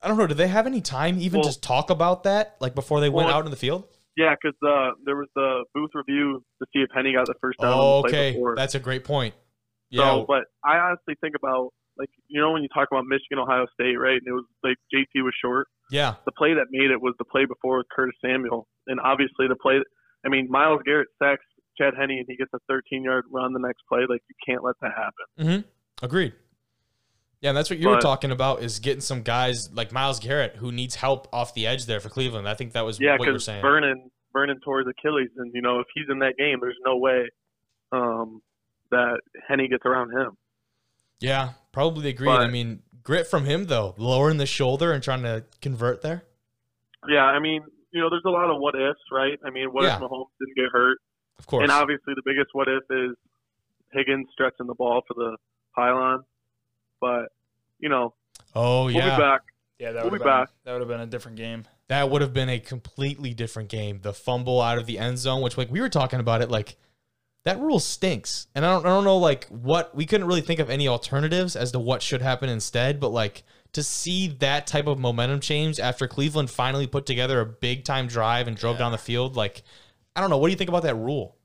I don't know. Did they have any time even Well- just talk about that, like before they went out in the field? Yeah, because uh, there was the booth review to see if Henne got the first down Oh, on the play okay, that's a great point. Yeah, So, but I honestly think about like you know when you talk about Michigan, Ohio State, right? And it was like JT was short. yeah, The play that made it was the play before with Curtis Samuel, and obviously the play. I mean, Myles Garrett sacks Chad Henne, and he gets a 13-yard run the next play. Like you can't let that happen. Mm-hmm. Agreed. Yeah, and that's what you were talking about is getting some guys like Myles Garrett who needs help off the edge there for Cleveland. I think that was Yeah, what you were saying. Vernon Vernon tore his Achilles, and you know if he's in that game, there's no way um, that Henne gets around him. yeah, probably agreed. But- I mean, grit from him though, lowering the shoulder and trying to convert there. Yeah, I mean, you know, there's a lot of what ifs, right? I mean, what Yeah. if Mahomes didn't get hurt? Of course. And obviously, the biggest what if is Higgins stretching the ball for the pylon. But you know, oh we'll yeah, be back. Yeah, that We'll would be been back. that would have been a different game. that would have been a completely different game. The fumble out of the end zone, which like we were talking about it, like that rule stinks. And I don't, I don't know like what we couldn't really think of any alternatives as to what should happen instead. But like to see that type of momentum change after Cleveland finally put together a big time drive and drove down the field, like I don't know. What do you think about that rule?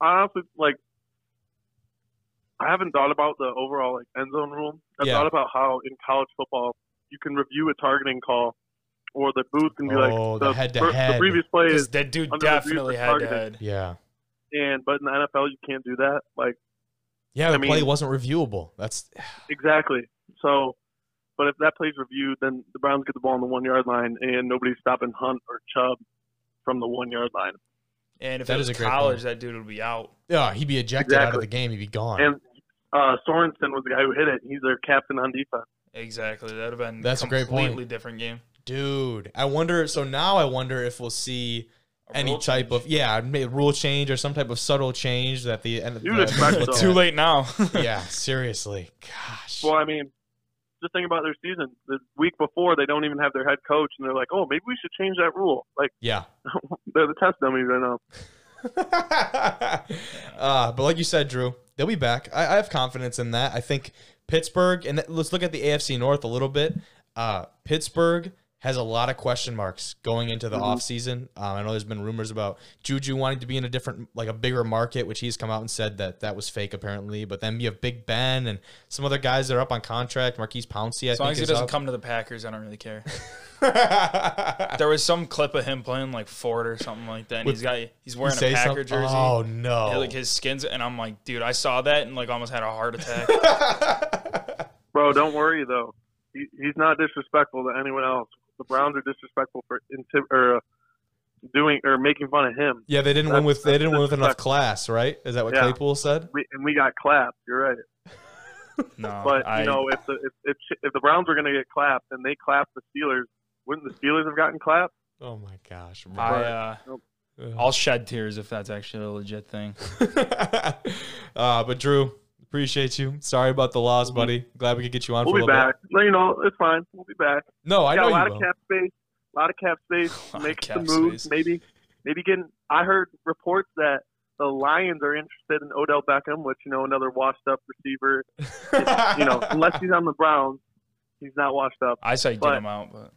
I honestly like. I haven't thought about the overall like end zone rule. I've Yeah. thought about how in college football you can review a targeting call, or the booth can be Oh, like the the, head-to-head. the previous play is, that dude definitely for had to head. Yeah, and but in the NFL you can't do that. Like yeah. The I play wasn't reviewable. That's Exactly. So, but if that play's reviewed, then the Browns get the ball on the one yard line, and nobody's stopping Hunt or Chubb from the one yard line. And if That it is was a great college, point. that dude would be out. yeah. He'd be ejected out of the game. He'd be gone. And uh, Sorensen was the guy who hit it. He's their captain on defense. Exactly. That would have been That's a great point. completely different game. Dude, I wonder. So now I wonder if we'll see A any type change. of yeah, maybe rule change or some type of subtle change that the end. You'd expect so. Too late now. Yeah, seriously. Gosh. Well, I mean, just think about their season. The week before, they don't even have their head coach, and they're like, "Oh, maybe we should change that rule." Like Yeah. they're the test dummies right now. uh, but like you said, Drew, they'll be back. I, I have confidence in that. I think Pittsburgh, and let's look at the AFC North a little bit. Uh, Pittsburgh has a lot of question marks going into the offseason. Um, I know there's been rumors about Juju wanting to be in a different, like a bigger market, which he's come out and said that that was fake apparently. But then you have Big Ben and some other guys that are up on contract. Maurkice Pouncey, I As long think, as he doesn't up. come to the Packers, I don't really care. There was some clip of him playing like Ford or something like that, and With- he's got he's wearing a Say Packer something- jersey. Oh no! Yeah, like his skins, and I'm like, dude, I saw that and like almost had a heart attack. Bro, don't worry though. He, he's not disrespectful to anyone else. The Browns are disrespectful for intim- or uh, doing or making fun of him. Yeah, they didn't win with they didn't win with enough class, right? Is that what Yeah. Claypool said? We, and we got clapped. You're right. No, But I, you know, if the if, if if the Browns were going to get clapped and they clapped the Steelers, wouldn't the Steelers have gotten clapped? Oh my gosh. I uh, Ugh. I'll shed tears if that's actually a legit thing. uh, but Drew, appreciate you. Sorry about the loss, buddy. Glad we could get you on We'll for a be little back. No, you know, it's fine. We'll be back. bit. No, I got know a you lot will. of cap space. A lot of cap space. Lot Make cap some moves. space. Maybe, maybe getting. I heard reports that the Lions are interested in Odell Beckham, which you know another washed-up receiver. You know, unless he's on the Browns, he's not washed up. I say get him out, but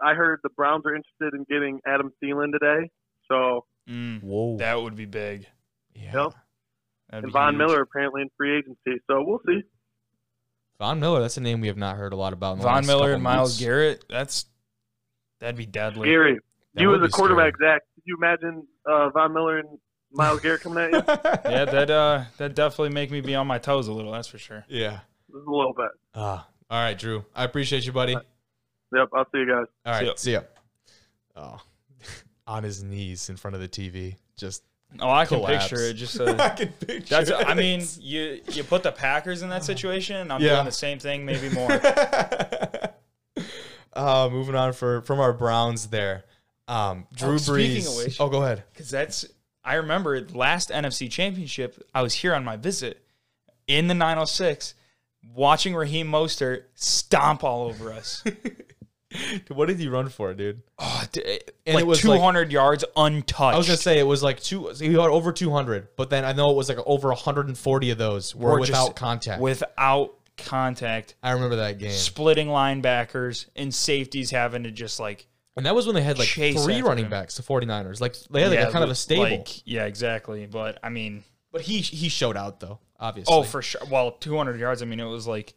I heard the Browns are interested in getting Adam Thielen today. So mm, Whoa. that would be big. yeah. Yep. That'd and Von huge. Miller apparently in free agency. So we'll see. Von Miller, that's a name we have not heard a lot about. In the Von last Miller and Myles months. Garrett. That's that'd be deadly. Scary. That you as a be quarterback, Zach, could you imagine uh, Von Miller and Myles Garrett coming at you? Yeah, that uh, that definitely make me be on my toes a little. That's for sure. yeah. Just a little bit. Ah, all right, Drew. I appreciate you, buddy. All Yep. I'll see you guys. right, ya. see ya. Oh, on his knees in front of the TV, just Oh, I can collapse. picture it. Just uh, I can picture. that's. I mean, you you put the Packers in that situation. I'm Yeah. doing the same thing, maybe more. uh, moving on for from our Browns there. Um, Drew Oh, Brees. speaking of which- oh, go ahead. Because that's, I remember last NFC Championship, I was here on my visit in the 906 watching Raheem Mostert stomp all over us. what did he run for, dude? oh, d- eh, And like it was like- 200 yards untouched. I was gonna say it was like two. He got over 200, but then I know it was like over 140 of those were Or without contact. without contact, I remember that game, splitting linebackers and safeties having to just like and that was when they had like three running him. backs. The 49ers, like they had like yeah, a kind of a stable. like- yeah, exactly. But I mean, but he he showed out though, obviously. oh for sure. Well, 200 yards. I mean, it was like.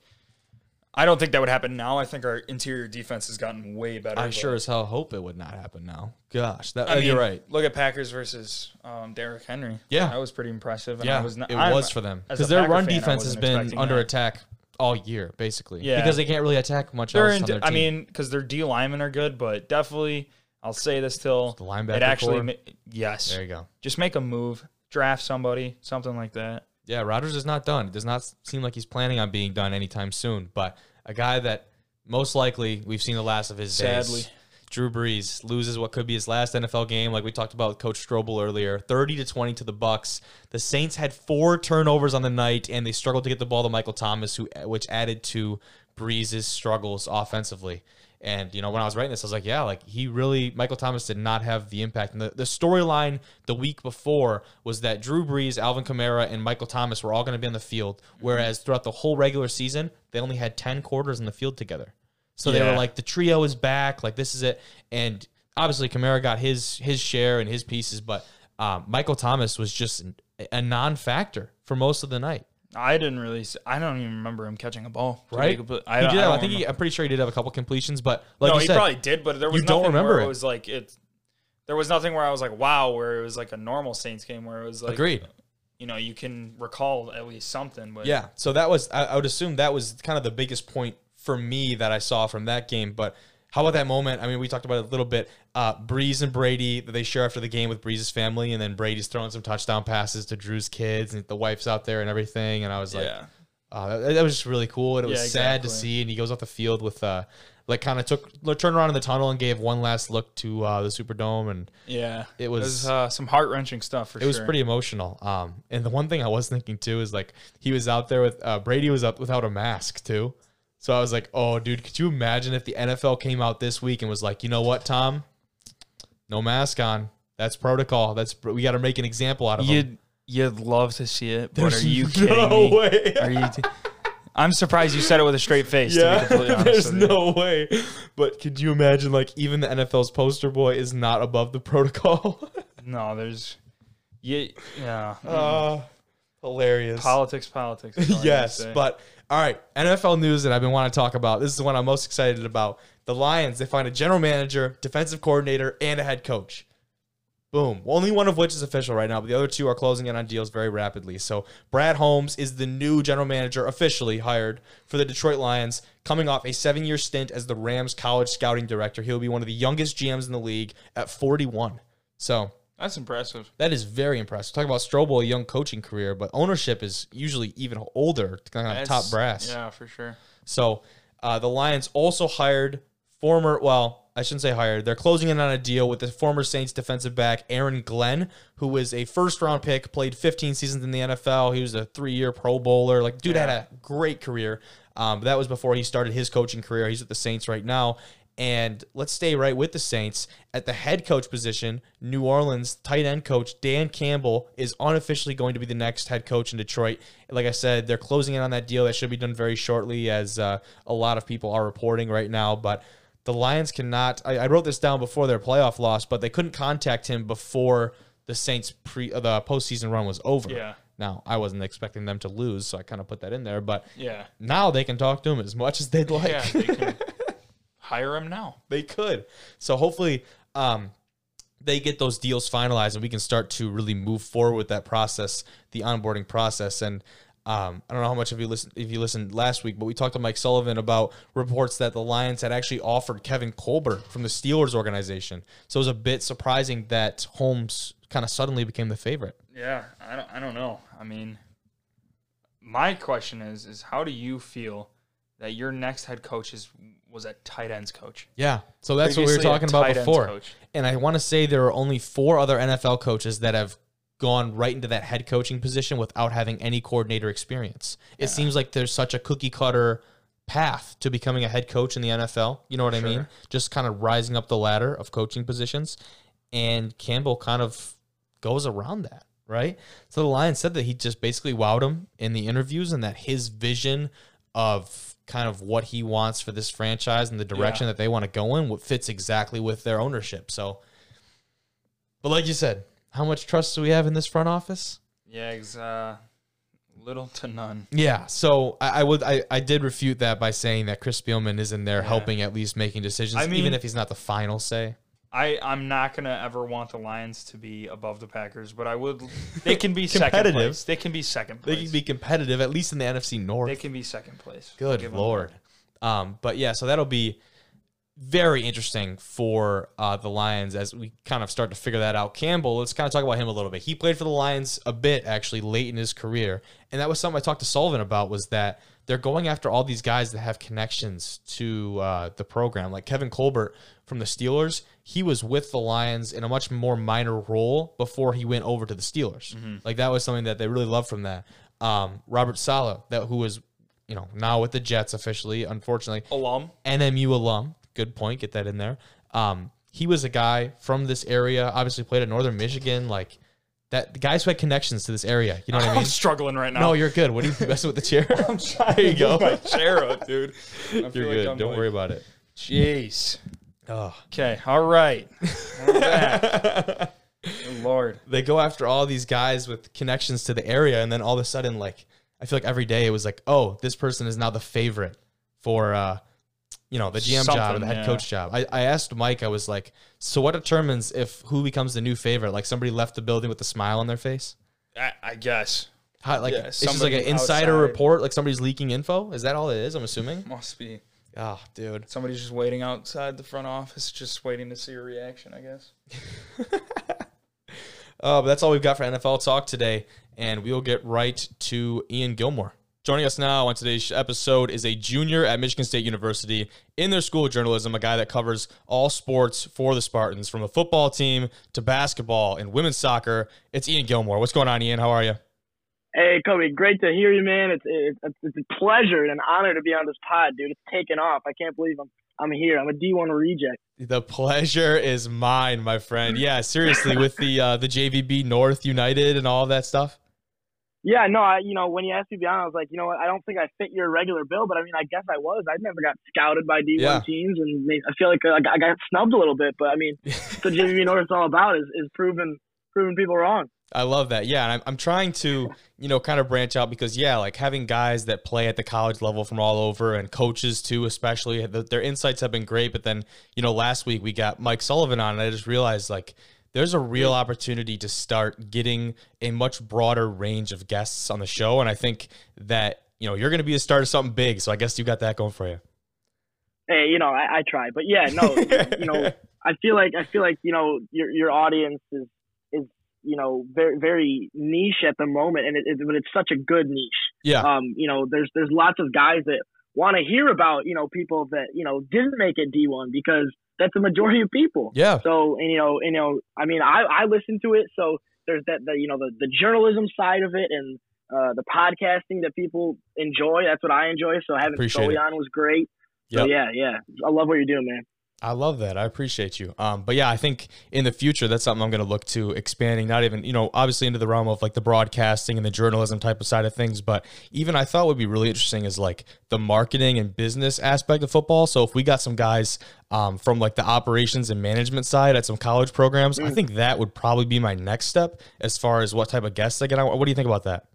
I don't think that would happen now. I think our interior defense has gotten way better. I sure as hell hope it would not happen now. Gosh, that I mean, you're right. Look at Packers versus um, Derrick Henry. Yeah. that was pretty impressive. And Yeah, I was not, it I'm- was for them because their Packer run fan, defense has been under that. attack all year, basically. Yeah. because they can't really attack much They're else. in, I mean, because their D linemen are good, but definitely, I'll say this till the linebacker. it actually, ma- yes, there you go. just make a move, draft somebody, something like that. Yeah, Rodgers is not done. It does not seem like he's planning on being done anytime soon. But a guy that most likely we've seen the last of his Sadly. days. Drew Brees loses what could be his last NFL game, like we talked about with Coach Strobel earlier, thirty to twenty to the Bucs. The Saints had four turnovers on the night, and they struggled to get the ball to Michael Thomas, who which added to Brees' struggles offensively. And you know, when I was writing this, I was like, yeah, like he really Michael Thomas did not have the impact. And the, the storyline the week before was that Drew Brees, Alvin Kamara, and Michael Thomas were all going to be on the field, whereas throughout the whole regular season, they only had ten quarters in the field together. So they were like, the trio is back, like this is it. And obviously, Kamara got his his share and his pieces, but um, Michael Thomas was just a non-factor for most of the night. I didn't really. I don't even remember him catching a ball. Right? complete- he I, don't- did. I, I think he. I'm pretty sure he did have a couple completions, but like no, you he said, probably did, but there was you don't nothing remember where it. it was like it. There was nothing where I was like, "Wow," where it was like a normal Saints game where it was like, agreed. you know, you can recall at least something. But Yeah. So that was I, I would assume that was kind of the biggest point for me that I saw from that game. But how about that moment? I mean, we talked about it a little bit. Uh, Brees and Brady that they share after the game with Brees's family, and then Brady's throwing some touchdown passes to Drew's kids, and the wife's out there and everything. And I was like, yeah. Uh, that, that was just really cool, and it was Yeah, sad to see. And he goes off the field with, uh, like, kind of took turned around in the tunnel and gave one last look to uh, the Superdome, and Yeah, It it was- was, uh, some heart wrenching stuff for it sure. was pretty emotional. Um, and the one thing I was thinking too is like he was out there with uh, Brady was up without a mask too. So I was like, oh, dude, could you imagine if the NFL came out this week and was like, you know what, Tom, no mask on. That's protocol. That's we got to make an example out of. You'd you'd love to see it, but There's are you kidding no me? way. Are you? T- I'm surprised you said it with a straight face. to Yeah, be there's no way. But could you imagine, like, even the NFL's poster boy is not above the protocol? no. There's, yeah, yeah. uh, hilarious. politics, politics. is all I gotta yes, but all right, NFL news that I've been wanting to talk about. This is the one I'm most excited about. The Lions, they find a general manager, defensive coordinator, and a head coach. Boom. Only one of which is official right now, but the other two are closing in on deals very rapidly. So Brad Holmes is the new general manager officially hired for the Detroit Lions, coming off a seven year stint as the Rams college scouting director. He'll be one of the youngest GMs in the league at 41. So That's impressive. that is very impressive. Talk about Strobel, a young coaching career, but ownership is usually even older, kind of top brass. Yeah, for sure. So uh, the Lions also hired former, well, I shouldn't say hired. They're closing in on a deal with the former Saints defensive back Aaron Glenn, who was a first round pick, played 15 seasons in the NFL. He was a three year Pro Bowler. Like, dude had a great career. Um, but that was before he started his coaching career. He's with the Saints right now. And let's stay right with the Saints. At the head coach position, New Orleans tight end coach Dan Campbell is unofficially going to be the next head coach in Detroit. Like I said, they're closing in on that deal. That should be done very shortly, as uh, a lot of people are reporting right now. But the Lions cannot. I, I wrote this down before their playoff loss, but they couldn't contact him before the Saints pre uh, the postseason run was over. Yeah. Now I wasn't expecting them to lose, so I kind of put that in there. But Yeah. now they can talk to him as much as they'd like. Yeah, hire him now. they could. So hopefully, um, they get those deals finalized and we can start to really move forward with that process, the onboarding process. And um, I don't know how much of you listened if you listened last week, but we talked to Mike Sullivan about reports that the Lions had actually offered Kevin Colbert from the Steelers organization. So it was a bit surprising that Holmes kind of suddenly became the favorite. Yeah, I don't, I don't know. I mean, my question is is how do you feel that your next head coach is was a tight ends coach? Yeah. So that's what we were talking about before. coach. And I want to say there are only four other NFL coaches that have gone right into that head coaching position without having any coordinator experience. It seems like there's such a cookie cutter path to becoming a head coach in the NFL. You know what I mean? Just kind of rising up the ladder of coaching positions. And Campbell kind of goes around that, right? So the Lions said that he just basically wowed him in the interviews and that his vision of kind of what he wants for this franchise and the direction Yeah. that they want to go in what fits exactly with their ownership. So but like you said, how much trust do we have in this front office? Yeah, ex- uh, little to none. Yeah, so I, I would I, I did refute that by saying that Chris Spielman is in there helping at least making decisions, I mean- even if he's not the final say. I I'm not gonna ever want the Lions to be above the Packers, but I would. They can be second Competitive. place. They can be second place. They can be competitive, at least in the NFC North. They can be second place. Good Give lord. Um, but yeah, so that'll be very interesting for uh, the Lions as we kind of start to figure that out. Campbell, let's kind of talk about him a little bit. He played for the Lions a bit actually late in his career, and that was something I talked to Sullivan about was that they're going after all these guys that have connections to uh, the program, like Kevin Colbert from the Steelers. He was with the Lions in a much more minor role before he went over to the Steelers. Like that was something that they really loved from that. Um, Robert Saleh, that who was you know, now with the Jets officially, unfortunately. Alum. NMU alum. Good point. Get that in there. Um, he was a guy from this area, obviously played at Northern Michigan. Like that, the guys who had connections to this area. You know what I I'm mean? struggling right now. No, you're good. What are you messing with the chair? I'm trying There you to go. my chair up, dude. I You're feel like good. Don't like- worry about it. Jeez. Oh. Okay. All right. Good Lord. They go after all these guys with connections to the area, and then all of a sudden, like I feel like every day it was like, oh, this person is now the favorite for uh, you know, the GM job or the head yeah. coach job. I, I asked Mike, I was like, so what determines if who becomes the new favorite? Like somebody left the building with a smile on their face? I, I guess. How, like Yeah, it's just like an insider outside. report, like somebody's leaking info. Is that all it is? I'm assuming. Must be. Oh, dude. Somebody's just waiting outside the front office, just waiting to see a reaction, I guess. Uh, but that's all we've got for NFL talk today, and we'll get right to Ian Gilmore. Joining us now on today's episode is a junior at Michigan State University in their school of journalism, a guy that covers all sports for the Spartans, from the football team to basketball and women's soccer. It's Ian Gilmore. What's going on, Ian? How are you? Hey, Kobe, great to hear you, man. It's, it's it's a pleasure and an honor to be on this pod, dude. It's taken off. I can't believe I'm I'm here. I'm a D1 reject. The pleasure is mine, my friend. Yeah, seriously, with the uh, the JVB North United and all that stuff. Yeah, no, I you know when you asked me to be on, I was like, you know what? I don't think I fit your regular bill, but I mean, I guess I was. I never got scouted by D1 Yeah. teams, and I feel like I got, I got snubbed a little bit. But I mean, what the JV North it's all about is is proving proving people wrong. I love that. Yeah, and I'm, I'm trying to, you know, kind of branch out because yeah, like having guys that play at the college level from all over and coaches too, especially the, their insights have been great. But then, you know, last week we got Mike Sullivan on, and I just realized like there's a real opportunity to start getting a much broader range of guests on the show. And I think that, you know, you're going to be the start of something big. So I guess you got that going for you. Hey, you know, I, I try, but yeah, no, you know, I feel like I feel like you know your your audience is is you know very very niche at the moment, and it, it but it's such a good niche. Yeah. Um, you know, there's there's lots of guys that want to hear about you know people that you know didn't make it D1 because that's the majority of people. Yeah. So and, you know, you know, I mean, I I listen to it, so there's that the you know the the journalism side of it and uh, the podcasting that people enjoy. That's what I enjoy. So having Appreciate Scully on was great. So yeah, yeah, I love what you're doing, man. I love that. I appreciate you. Um, but yeah, I think in the future that's something I'm going to look to expanding. Not even you know, obviously into the realm of like the broadcasting and the journalism type of side of things, but even I thought would be really interesting is like the marketing and business aspect of football. So if we got some guys um, from like the operations and management side at some college programs, I think that would probably be my next step as far as what type of guests I get. What do you think about that?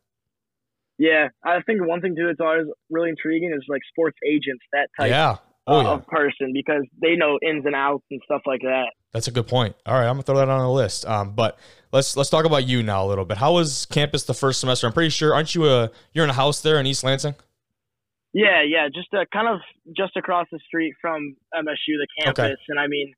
Yeah, I think one thing too that's always really intriguing is like sports agents, that type yeah. Oh yeah. of person, because they know ins and outs and stuff like that. That's a good point. All right, I'm gonna throw that on the list. Um, but let's let's talk about you now a little bit. How was campus the first semester? I'm pretty sure, aren't you a you're in a house there in East Lansing? Yeah, yeah, just uh, kind of just across the street from MSU, the campus, and I mean,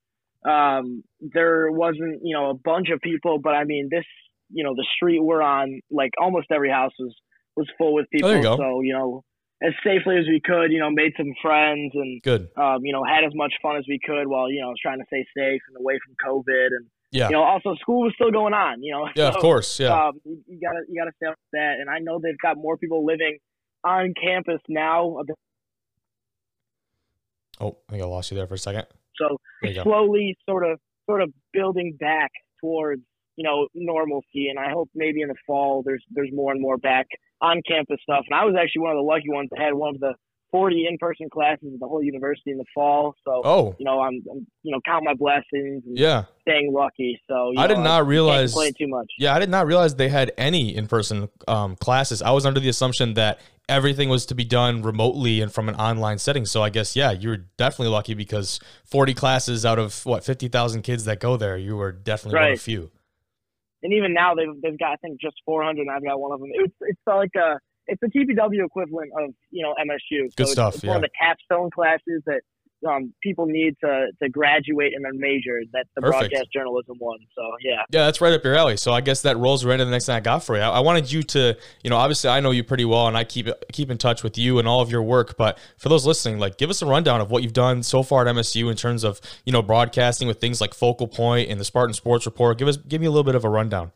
um, there wasn't you know a bunch of people, but I mean this, you know, the street we're on, like almost every house was was full with people. Oh, there you go. So you know, as safely as we could, you know, made some friends and Good. um, you know had as much fun as we could while you know trying to stay safe and away from COVID, and Yeah. you know also school was still going on, you know. Yeah, of course. Yeah. um, you, you gotta you gotta stay up with that. And I know they've got more people living on campus now. oh, I think I lost you there for a second. So you go. slowly, sort of sort of building back towards you know normalcy. And I hope maybe in the fall there's there's more and more back on campus stuff. And I was actually one of the lucky ones that had one of the 40 in-person classes at the whole university in the fall. So Oh, you know I'm, I'm you know count my blessings and yeah. staying lucky. So you I did not can't realize. too much. Yeah, I did not realize they had any in-person um, classes. I was under the assumption that everything was to be done remotely and from an online setting. So I guess yeah, you were definitely lucky because 40 classes out of what 50,000 kids that go there, you were definitely one of a few. And even now they've they've got I think just 400, and I've got one of them. It's it's like a it's the TPW equivalent of you know MSU. Good so stuff, It's, it's one of yeah. the capstone classes that um, people need to to graduate in their major. That's the Perfect. broadcast journalism one. So yeah, Yeah, that's right up your alley. So I guess that rolls right into the next thing I got for you. I, I wanted you to, you know, obviously I know you pretty well, and I keep keep in touch with you and all of your work. But for those listening, like, give us a rundown of what you've done so far at MSU in terms of, you know, broadcasting with things like Focal Point and the Spartan Sports Report. Give us, give me a little bit of a rundown.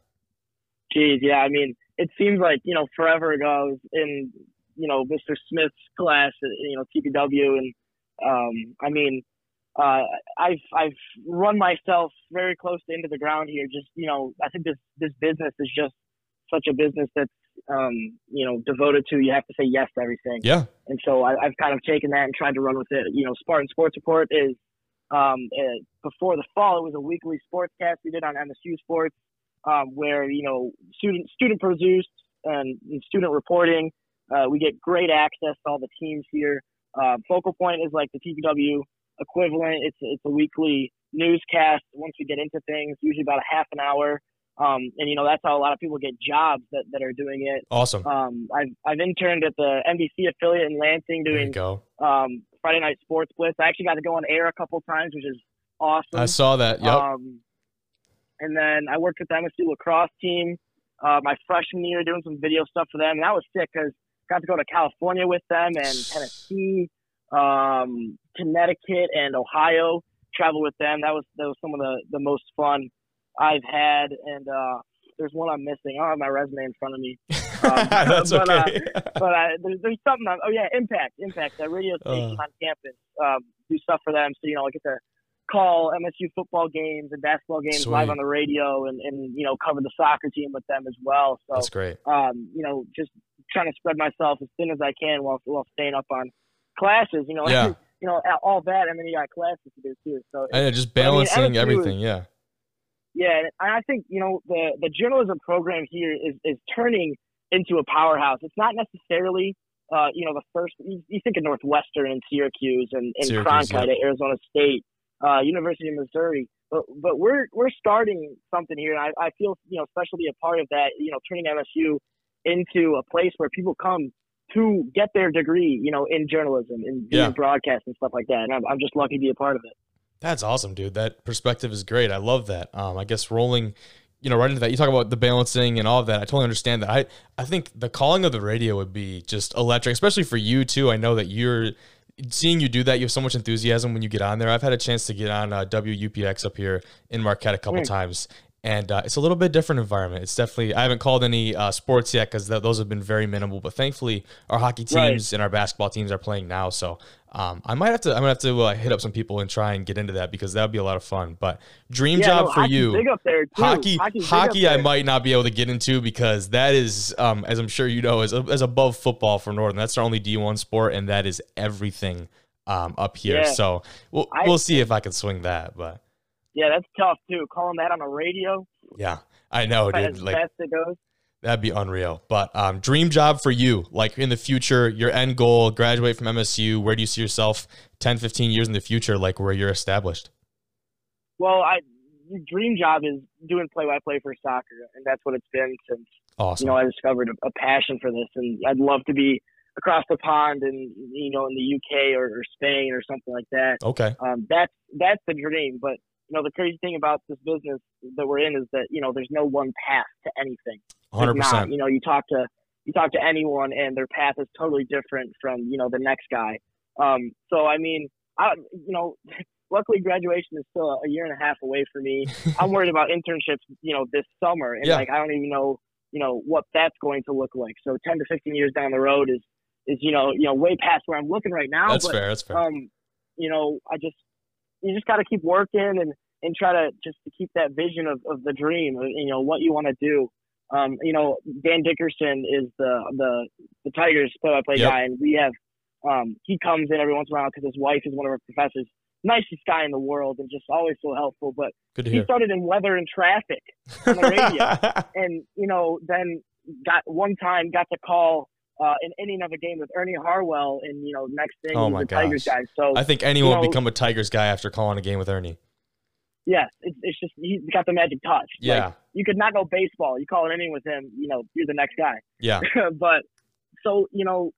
geez, yeah. I mean, it seems like you know forever ago I was in you know Mr. Smith's class, at, you know TPW, and um, I mean. Uh, I've I've run myself very close to into the ground here. Just you know, I think this this business is just such a business that's um, you know devoted to. You have to say yes to everything. Yeah, And so I, I've kind of taken that and tried to run with it. You know, Spartan Sports Report is um, uh, before the fall. It was a weekly sportscast we did on MSU Sports, um, where you know student student produced and, and student reporting. Uh, we get great access to all the teams here. Uh, Focal Point is like the TPW equivalent. It's it's a weekly newscast. Once we get into things, usually about a half an hour. Um, and you know that's how a lot of people get jobs that, that are doing it. awesome. Um, I've I've interned at the NBC affiliate in Lansing doing go. um, Friday Night Sports Blitz. I actually got to go on air a couple times, which is awesome. I saw that. Yep. Um, and then I worked with the MSU lacrosse team uh, my freshman year doing some video stuff for them. And that was sick because got to go to California with them and Tennessee, um, Connecticut, and Ohio. Travel with them. That was that was some of the the most fun I've had. And uh, there's one I'm missing. I don't have my resume in front of me. um, That's but, uh, okay. but uh, there's, there's something. On, oh yeah, Impact, Impact, that radio station Uh. on campus. Um, do stuff for them, so you know I get to call MSU football games and basketball games live on the radio, and and you know cover the soccer team with them as well. So That's great. um, you know, just trying to spread myself as thin as I can while while staying up on classes. You know, Yeah. you know all that, and then you got classes to do too. So yeah, just But I mean, balancing everything. Yeah. yeah, and I think you know the the journalism program here is is turning into a powerhouse. It's not necessarily uh, you know the first. You, you think of Northwestern and Syracuse and, and Syracuse, Cronkite at Arizona State, uh, University of Missouri. but but we're we're starting something here, and I, I feel you know special to be a part of that. You know, turning MSU into a place where people come to get their degree, you know, in journalism and Yeah. doing broadcast and stuff like that. And I'm, I'm just lucky to be a part of it. That's awesome, dude. That perspective is great. I love that. Um, I guess rolling, you know, right into that. You talk about the balancing and all of that. I totally understand that. I I think the calling of the radio would be just electric, especially for you too. I know that you're seeing you do that. You have so much enthusiasm when you get on there. I've had a chance to get on uh, WUPX up here in Marquette a couple times. And uh, it's a little bit different environment. It's definitely I haven't called any uh, sports yet because th- those have been very minimal. But thankfully, our hockey Right. teams and our basketball teams are playing now. So um, I might have to I'm gonna have to uh, hit up some people and try and get into that because that would be a lot of fun. But dream Yeah, job no, for you Big up there too. hockey Hockey's hockey I might not be able to get into because that is um, as I'm sure you know is, is above football for Northern. That's our only D1 sport and that is everything um, up here. Yeah. So we'll, I- we'll see if I can swing that. But Yeah, that's tough too. Calling that on the radio, yeah, I know, as dude. Like fast it goes. that'd be unreal. But um, dream job for you, like in the future, your end goal, graduate from MSU. Where do you see yourself 10, 15 years in the future, like where you're established? Well, I dream job is doing play-by-play for soccer, and that's what it's been since Awesome. you know I discovered a, a passion for this, and I'd love to be across the pond and you know in the UK or, or Spain or something like that. okay. Um, that's that's the dream. But you know the crazy thing about this business that we're in is that you know there's no one path to anything. 100%. not. You know, you talk to you talk to anyone, and their path is totally different from you know the next guy. Um, so I mean, I you know, luckily graduation is still a year and a half away for me. I'm worried about internships, you know, this summer, and Yeah. like I don't even know, you know, what that's going to look like. So 10 to 15 years down the road is is you know you know way past where I'm looking right now. That's but fair. That's fair. um, you know, I just you just got to keep working and and try to just to keep that vision of, of the dream, you know, what you want to do. Um, you know, Dan Dickerson is the the the Tigers play-by-play Yep. guy, and we have um, he comes in every once in a while because his wife is one of our professors. Nicest guy in the world, and just always so helpful. But he hear. started in weather and traffic on the radio and you know then got one time got to call uh, an inning of a game with Ernie Harwell, and you know next thing Oh he's my the Tigers guy. So I think anyone you know- become a Tigers guy after calling a game with Ernie. yes, it's, it's just he's got the magic touch. Yeah. Like, you could not go baseball. You call an inning with him, you know, you're the next guy. Yeah. but so you know,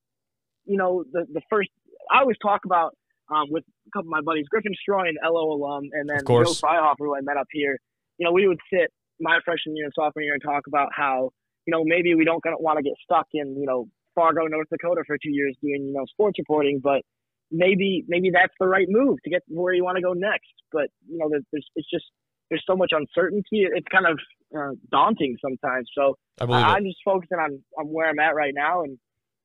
you know the the first I always talk about um, with a couple of my buddies, Griffin Stroy, an LO alum, and then Of Joe course. Freihofer, who I met up here. You know, we would sit my freshman year and sophomore year and talk about how you know maybe we don't want to get stuck in you know Fargo, North Dakota for two years doing you know sports reporting, but maybe maybe that's the right move to get where you want to go next. But you know, there- there's it's just there's so much uncertainty. It's kind of uh, daunting sometimes. So I I'm just focusing on on where I'm at right now, and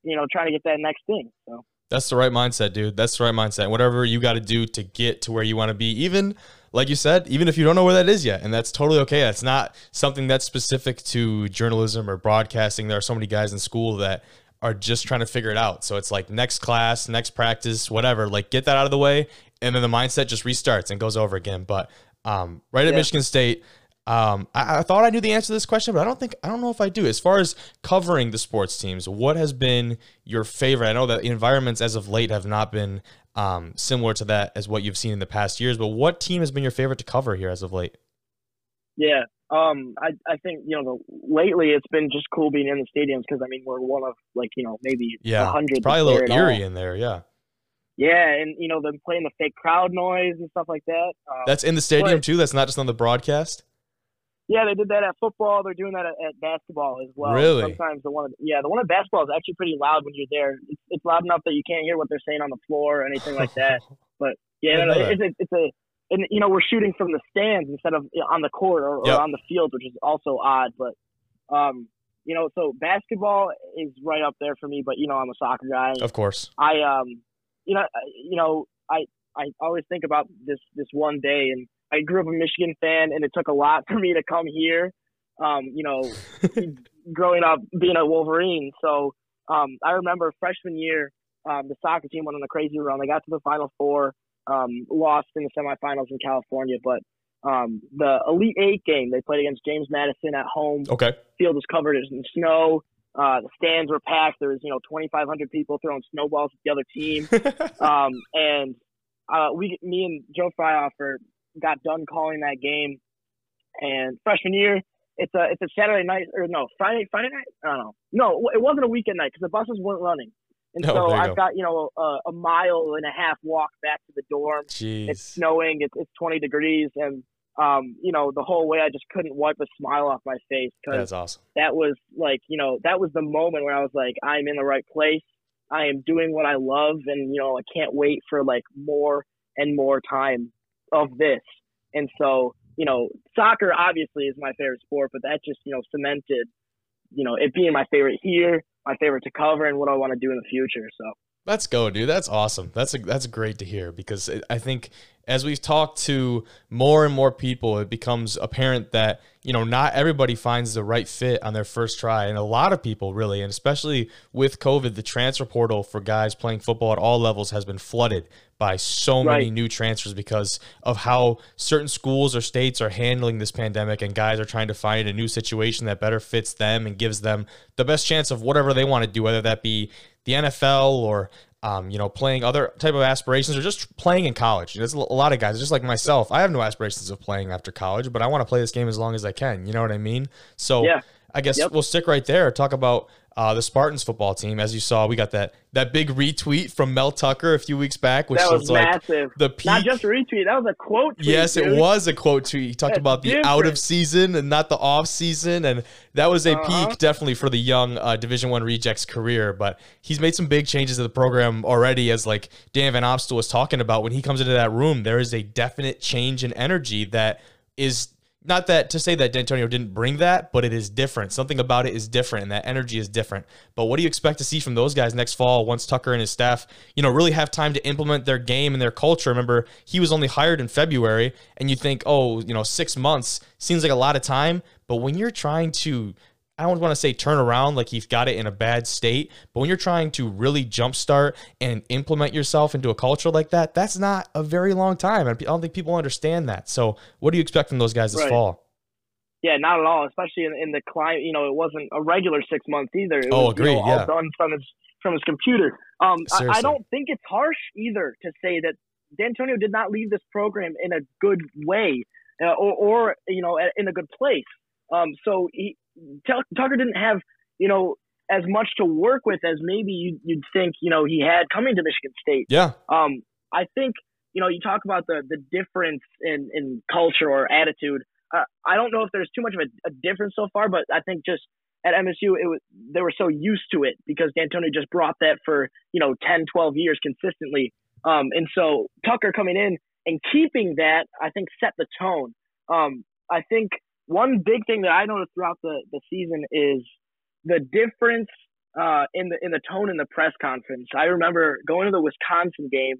you know, trying to get that next thing. So That's the right mindset, dude. That's the right mindset. Whatever you got to do to get to where you want to be, even like you said, even if you don't know where that is yet, and that's totally okay. That's not something that's specific to journalism or broadcasting. There are so many guys in school that are just trying to figure it out. So it's like next class, next practice, whatever. Like get that out of the way, and then the mindset just restarts and goes over again. But um, right at Yeah. Michigan State, um, I, I thought I knew the answer to this question, but I don't think I don't know if I do. As far as covering the sports teams, what has been your favorite? I know that environments as of late have not been um, similar to that as what you've seen in the past years. But what team has been your favorite to cover here as of late? yeah, um, I I think you know the, lately it's been just cool being in the stadiums because I mean we're one of like you know maybe Yeah, hundred. probably a little eerie in there. Yeah, Yeah, and you know them playing the fake crowd noise and stuff like that. Um, that's in the stadium But- too. That's not just on the broadcast. yeah, they did that at football. They're doing that at, at basketball as well. Really? Sometimes the one, at- yeah, the one at basketball is actually pretty loud when you're there. It's, it's loud enough that you can't hear what they're saying on the floor or anything like that. But yeah, no, it's a, it's a, and you know we're shooting from the stands instead of on the court or, or on the field, which is also odd. But um, you know, so basketball is right up there for me. But you know, I'm a soccer guy. Of course. I um, you know, I- you know, I I always think about this this one day, and I grew up a Michigan fan, and it took a lot for me to come here. Um, you know, growing up being a Wolverine. So um, I remember freshman year, um, the soccer team went on a crazy run. They got to the Final Four, um, lost in the semifinals in California, but um, the Elite Eight game they played against James Madison at home. Okay. Field was covered in snow. Uh, the stands were packed. There was you know 2,500 people throwing snowballs at the other team. um, and uh, we, me and Joe Freihofer, got done calling that game, and freshman year, it's a it's a Saturday night or no Friday Friday night. I don't know. No, it wasn't a weekend night because the buses weren't running. And Oh, so I've go. got you know a, a mile and a half walk back to the dorm. Jeez. It's snowing. It's, it's 20 degrees, and um, you know the whole way I just couldn't wipe a smile off my face because That's awesome. that was like you know that was the moment where I was like I'm in the right place. I am doing what I love, and you know I can't wait for like more and more time of this. And so you know soccer obviously is my favorite sport, but that just you know cemented you know it being my favorite here, my favorite to cover, and what I want to do in the future. So. Let's go, dude. That's awesome. That's a, that's great to hear because I think as we've talked to more and more people, it becomes apparent that you know not everybody finds the right fit on their first try, and a lot of people really, and especially with COVID, the transfer portal for guys playing football at all levels has been flooded by so many new transfers because of how certain schools or states are handling this pandemic, and guys are trying to find a new situation that better fits them and gives them the best chance of whatever they want to do, whether that be the NFL or um, you know playing other type of aspirations or just playing in college. There's a lot of guys, just like myself. I have no aspirations of playing after college, but I want to play this game as long as I can. You know what I mean? So Yeah. I guess Yep. we'll stick right there. Talk about uh, the Spartans football team. As you saw, we got that that big retweet from Mel Tucker a few weeks back, which that was, like massive. the peak. Not just a retweet. That was a quote. Tweet, Yes, it was a quote tweet. He talked That's about the out of season and not the off season, and that was a Uh-huh. peak definitely for the young uh, Division One rejects career. But he's made some big changes to the program already, as like Dan Van Opstel was talking about. When he comes into that room, there is a definite change in energy that is not that to say that D'Antonio didn't bring that, but it is different. Something about it is different, and that energy is different. But what do you expect to see from those guys next fall once Tucker and his staff, you know, really have time to implement their game and their culture? Remember, he was only hired in February, and you think, oh, you know, six months seems like a lot of time. But when you're trying to I don't want to say turn around like he's got it in a bad state, but when you're trying to really jumpstart and implement yourself into a culture like that, that's not a very long time. I don't think people understand that. So, what do you expect from those guys this Right. fall? Yeah, not at all. Especially in, in the climate, you know, it wasn't a regular six months either. It Oh, was, agreed, You know, yeah. all done from his from his computer. Um, I, I don't think it's harsh either to say that D'Antonio did not leave this program in a good way, uh, or, or you know, in a good place. Um, so he, Tucker didn't have, you know, as much to work with as maybe you'd, you'd think, you know, he had coming to Michigan State. Yeah. Um, I think you know you talk about the the difference in in culture or attitude. Uh, I don't know if there's too much of a, a difference so far, but I think just at MSU it was they were so used to it because D'Antonio just brought that for you know 10, 12 years consistently. Um, and so Tucker coming in and keeping that, I think set the tone. Um, I think one big thing that I noticed throughout the, the season is the difference uh, in the in the tone in the press conference. I remember going to the Wisconsin game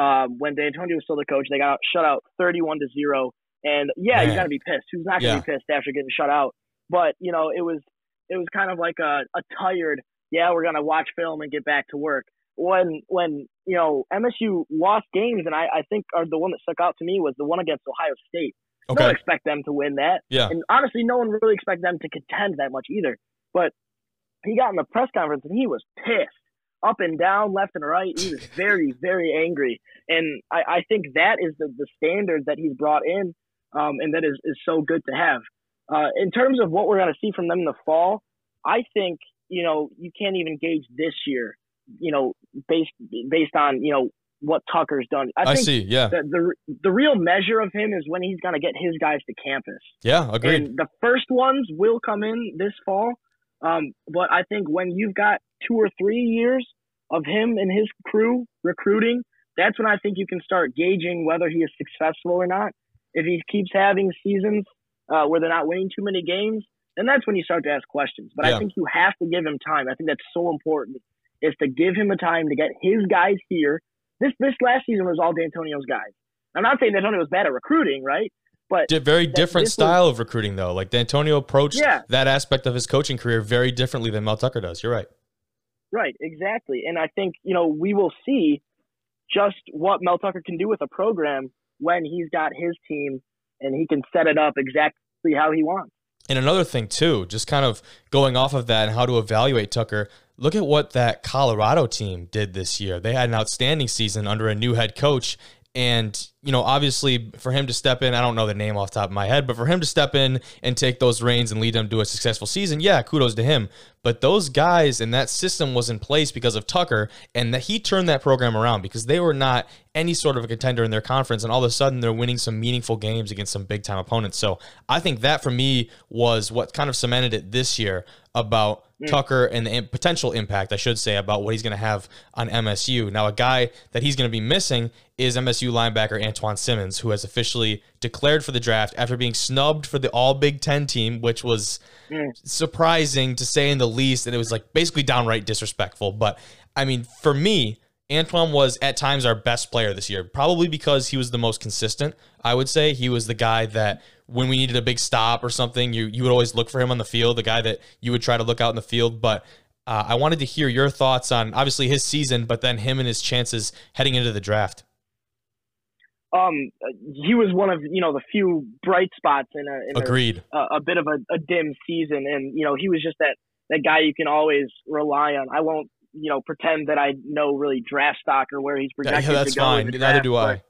um, when D'Antonio was still the coach. They got shut out thirty-one to zero, and yeah, you Man. got to be pissed. Who's not gonna Yeah. be pissed after getting shut out? But you know, it was it was kind of like a, a tired. Yeah, we're gonna watch film and get back to work. When when you know MSU lost games, and I, I think are the one that stuck out to me was the one against Ohio State. No one Okay. expect them to win that. Yeah. And honestly, no one really expect them to contend that much either. But he got in the press conference and he was pissed, up and down, left and right. He was very, very angry. And I, I think that is the, the standard that he's brought in, um, and that is, is so good to have. Uh, in terms of what we're going to see from them in the fall, I think you know you can't even gauge this year, you know, based based on you know what Tucker's done. I, I think see. Yeah. the, the the real measure of him is when he's going to get his guys to campus. Yeah. Agreed. And the first ones will come in this fall. Um, but I think when you've got two or three years of him and his crew recruiting, that's when I think you can start gauging whether he is successful or not. If he keeps having seasons uh, where they're not winning too many games, then that's when you start to ask questions. But Yeah. I think you have to give him time. I think that's so important is to give him a time to get his guys here. This this last season was all D'Antonio's guys. I'm not saying D'Antonio was bad at recruiting, right? But Di- very different this was- style of recruiting, though. Like D'Antonio approached Yeah. that aspect of his coaching career very differently than Mel Tucker does. You're right. Right, exactly. And I think, you know, we will see just what Mel Tucker can do with a program when he's got his team and he can set it up exactly how he wants. And another thing too, just kind of going off of that and how to evaluate Tucker. Look at what that Colorado team did this year. They had an outstanding season under a new head coach, And, you know, obviously for him to step in, I don't know the name off the top of my head, but for him to step in and take those reins and lead them to a successful season, yeah, kudos to him. But those guys and that system was in place because of Tucker, and that he turned that program around because they were not any sort of a contender in their conference, and all of a sudden they're winning some meaningful games against some big time opponents. So I think that for me was what kind of cemented it this year about mm. Tucker and the potential impact, I should say, about what he's going to have on MSU. Now, a guy that he's going to be missing is MSU linebacker Antjuan Simmons, who has officially declared for the draft after being snubbed for the All Big Ten team, which was mm. surprising to say in the least. And it was like basically downright disrespectful. But I mean, for me, Antjuan was at times our best player this year, probably because he was the most consistent. I would say he was the guy that when we needed a big stop or something, you you would always look for him on the field, the guy that you would try to look out in the field. But uh, I wanted to hear your thoughts on obviously his season, but then him and his chances heading into the draft. Um, he was one of you know the few bright spots in a in agreed a, a bit of a, a dim season, and you know he was just that that guy you can always rely on. I won't you know pretend that I know really draft stock or where he's projected yeah, that's to go. fine. Neither do I.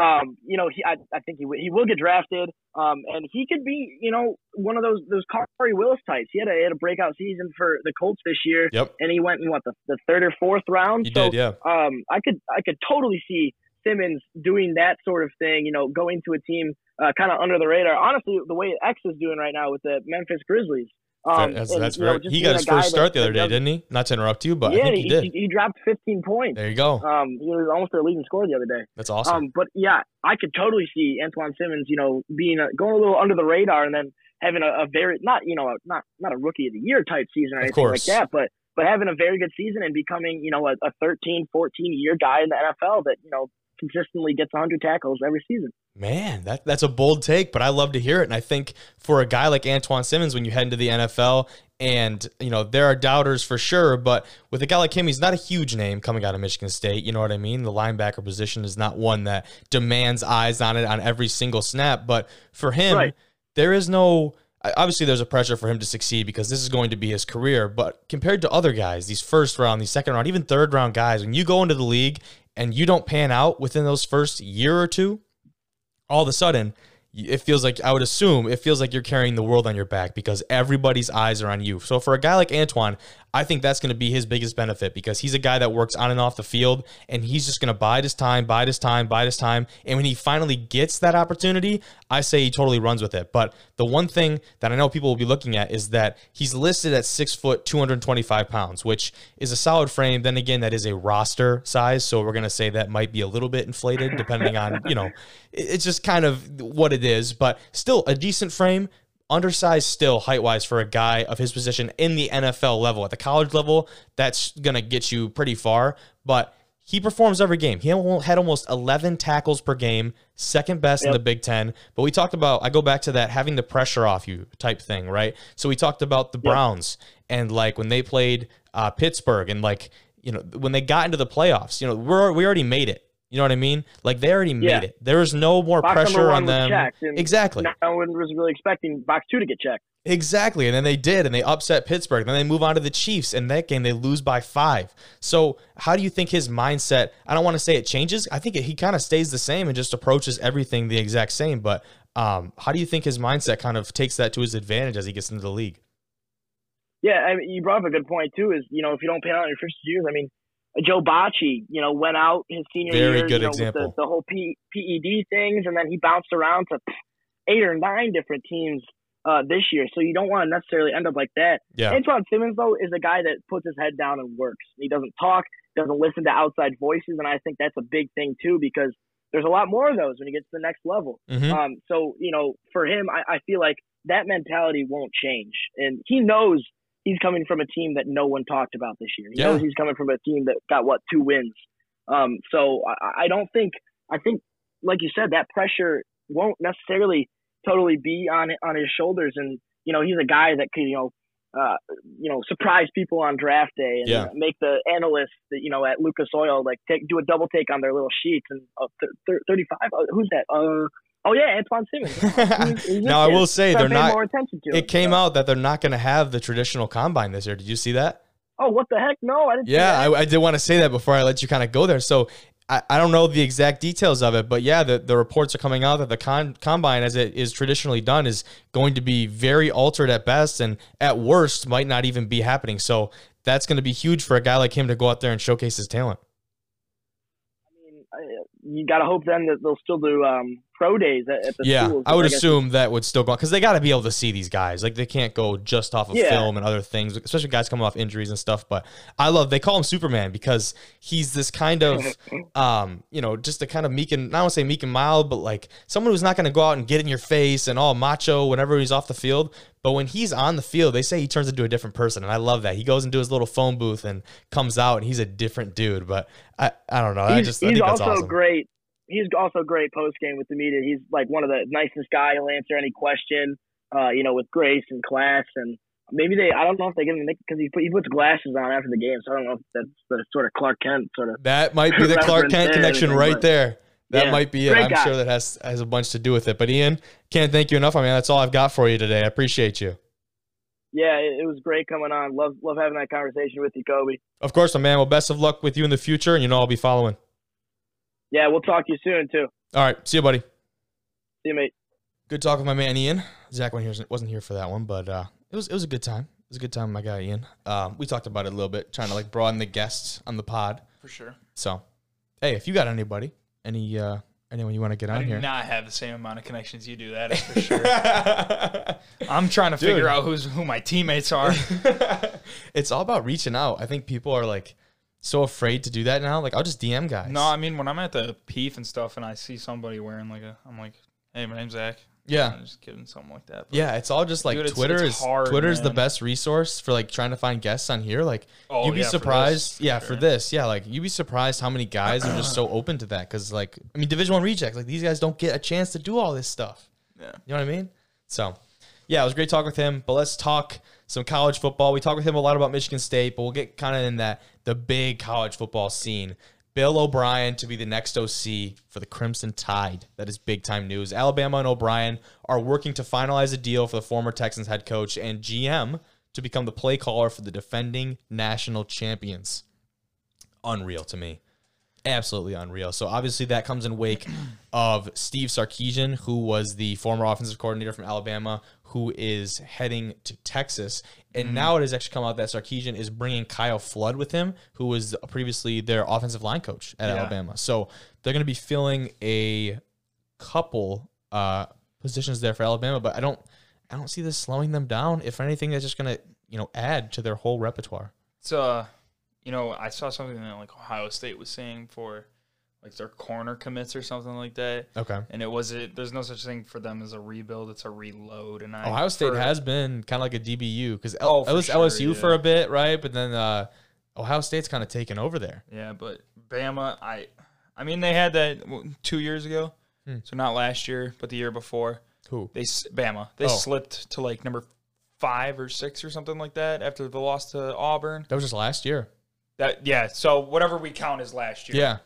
um, you know, he, I, I think he, he will get drafted. Um, and he could be, you know, one of those those Khari Willis types. He had a, he had a breakout season for the Colts this year. Yep. And he went in what the, the third or fourth round. He so, did, yeah. Um, I could I could totally see Simmons doing that sort of thing. You know, going to a team uh, kind of under the radar. Honestly, the way X is doing right now with the Memphis Grizzlies. Um, that's, and, that's. Know, he got his first start the other day, didn't he? Not to interrupt you, but yeah, I think he, he did. He, he, dropped 15 points. There you go. Um, he was almost their leading scorer the other day. That's awesome. Um, but yeah, I could totally see Antjuan Simmons, you know, being a, going a little under the radar and then having a, a very not you know a, not not a rookie of the year type season or anything like that, but but having a very good season and becoming you know a, a 13, 14 year guy in the NFL that you know consistently gets 100 tackles every season. Man, that, that's a bold take, but I love to hear it. And I think for a guy like Antjuan Simmons, when you head into the NFL, and you know there are doubters for sure, but with a guy like him, he's not a huge name coming out of Michigan State. You know what I mean? The linebacker position is not one that demands eyes on it on every single snap. But for him, right. there is no obviously there's a pressure for him to succeed because this is going to be his career. But compared to other guys, these first round, these second round, even third round guys, when you go into the league and you don't pan out within those first year or two, all of a sudden it feels like I would assume it feels like you're carrying the world on your back because everybody's eyes are on you. So for a guy like Antjuan, I think that's going to be his biggest benefit because he's a guy that works on and off the field and he's just going to bide his time, bide his time, bide his time. And when he finally gets that opportunity, I say he totally runs with it. But the one thing that I know people will be looking at is that he's listed at six foot, 225 pounds, which is a solid frame. Then again, that is a roster size. So we're going to say that might be a little bit inflated depending on, you know, it's just kind of what it is, but still a decent frame undersized still height wise for a guy of his position in the NFL level. At the college level, that's going to get you pretty far, but he performs every game. He had almost 11 tackles per game, second best yep. in the Big Ten. But we talked about, I go back to that having the pressure off you type thing, right? So we talked about the Browns and like when they played uh, Pittsburgh and like, you know, when they got into the playoffs, you know, we're, we already made it. You know what I mean? Like they already made yeah. it. There was no more box pressure on them. exactly. No one was really expecting box two to get checked. Exactly. And then they did, and they upset Pittsburgh. Then they move on to the Chiefs. and that game, they lose by five. So, how do you think his mindset? I don't want to say it changes. I think it, he kind of stays the same and just approaches everything the exact same. But um, how do you think his mindset kind of takes that to his advantage as he gets into the league? Yeah, I mean, you brought up a good point too. Is you know if you don't pay out in your first years, I mean, Joe Bachie, you know, went out his senior Very year, good you know, example. with the, the whole P, PED things, and then he bounced around to eight or nine different teams uh, this year. So you don't want to necessarily end up like that. Yeah. Antjuan Simmons though is a guy that puts his head down and works. He doesn't talk, doesn't listen to outside voices, and I think that's a big thing too because there's a lot more of those when he gets to the next level. Mm-hmm. Um, so you know, for him, I, I feel like that mentality won't change, and he knows he's coming from a team that no one talked about this year. He yeah. knows he's coming from a team that got what two wins. Um, so I, I don't think I think like you said that pressure won't necessarily totally be on on his shoulders. And you know he's a guy that could you know uh, you know surprise people on draft day and yeah. make the analysts that you know at Lucas Oil like take do a double take on their little sheets and uh, th- th- 35 uh, who's that uh Oh yeah, Antjuan Simmons. He's, he's now I will say they're not. More attention to it it came out that they're not going to have the traditional combine this year. Did you see that? Oh, what the heck? No, I didn't. Yeah, I, I, did want to say that before I let you kind of go there. So I, I don't know the exact details of it, but yeah, the, the reports are coming out that the con, combine, as it is traditionally done, is going to be very altered at best, and at worst might not even be happening. So that's going to be huge for a guy like him to go out there and showcase his talent. I mean, I- you got to hope then that they'll still do um, pro days at, at the Yeah, schools. I would guess assume that would still go because they got to be able to see these guys. Like they can't go just off of Yeah. film and other things, especially guys coming off injuries and stuff. But I love they call him Superman because he's this kind of, um, you know, just a kind of meek and I don't say meek and mild, but like someone who's not going to go out and get in your face and all macho whenever he's off the field. But when he's on the field, they say he turns into a different person, and I love that. He goes into his little phone booth and comes out, and he's a different dude. But I, I don't know. I just I he's think that's also awesome. great. He's also great post game with the media. He's like one of the nicest guy. He'll answer any question, uh, you know, with grace and class. And maybe they, I don't know if they give him because he put, he puts glasses on after the game. So I don't know if that's the sort of Clark Kent sort of. That might be the Clark Kent connection everything, right but- there. That Yeah, might be it. I'm guy. sure that has has a bunch to do with it. But Ian, can't thank you enough. I mean, that's all I've got for you today. I appreciate you. Yeah, it, it was great coming on. Love love having that conversation with you, Kobe. Of course, my man. Well, best of luck with you in the future, and you know I'll be following. Yeah, we'll talk to you soon too. All right, see you, buddy. See you, mate. Good talk with my man Ian. Zach wasn't here, wasn't here for that one, but uh, it was it was a good time. It was a good time, with my guy Ian. Um, we talked about it a little bit, trying to like broaden the guests on the pod. for sure. So, hey, if you got anybody, any uh, anyone you want to get I on do here, not have the same amount of connections you do. That is for sure. I'm trying to Dude. figure out who's who my teammates are. it's all about reaching out. I think people are like so afraid to do that now. Like I'll just DM guys. No, I mean when I'm at the PEEF and stuff, and I see somebody wearing like a, I'm like, hey, my name's Zach. yeah. I'm just kidding, something like that. But Yeah, it's all just like Dude, it's- Twitter it's is hard, Twitter's the best resource for like trying to find guests on here. Like Oh, you'd be yeah, surprised. for yeah, sure. for this. Yeah, like you'd be surprised how many guys are just so open to that cuz like I mean Division 1 rejects like these guys don't get a chance to do all this stuff. Yeah. You know what I mean? So, yeah, it was great talk with him, but let's talk some college football. We talked with him a lot about Michigan State, but we'll get kind of in that the big college football scene. Bill O'Brien to be the next OC for the Crimson Tide. That is big time news. Alabama and O'Brien are working to finalize a deal for the former Texans head coach and GM to become the play caller for the defending national champions. Unreal to me absolutely unreal. So obviously that comes in wake of Steve Sarkisian, who was the former offensive coordinator from Alabama, who is heading to Texas. And now it has actually come out that Sarkisian is bringing Kyle Flood with him, who was previously their offensive line coach at Yeah. Alabama. So they're going to be filling a couple uh, positions there for Alabama, but I don't, I don't see this slowing them down. If anything, that's just going to, you know, add to their whole repertoire. It's uh, you know, I saw something that like Ohio State was saying for like their corner commits or something like that, Okay. and it was it. There's no such thing for them as a rebuild; it's a reload. And I Ohio State for- has been kind of like a DBU because Oh, it was sure, LSU for a bit, right? But then uh, Ohio State's kind of taken over there. Yeah, but Bama, I, I mean, they had that two years ago, Hmm. so not last year, but the year before. Who? They Bama, they Oh. slipped to like number five or six or something like that after the loss to Auburn. That was just last year. That yeah, so whatever we count as last year. Yeah.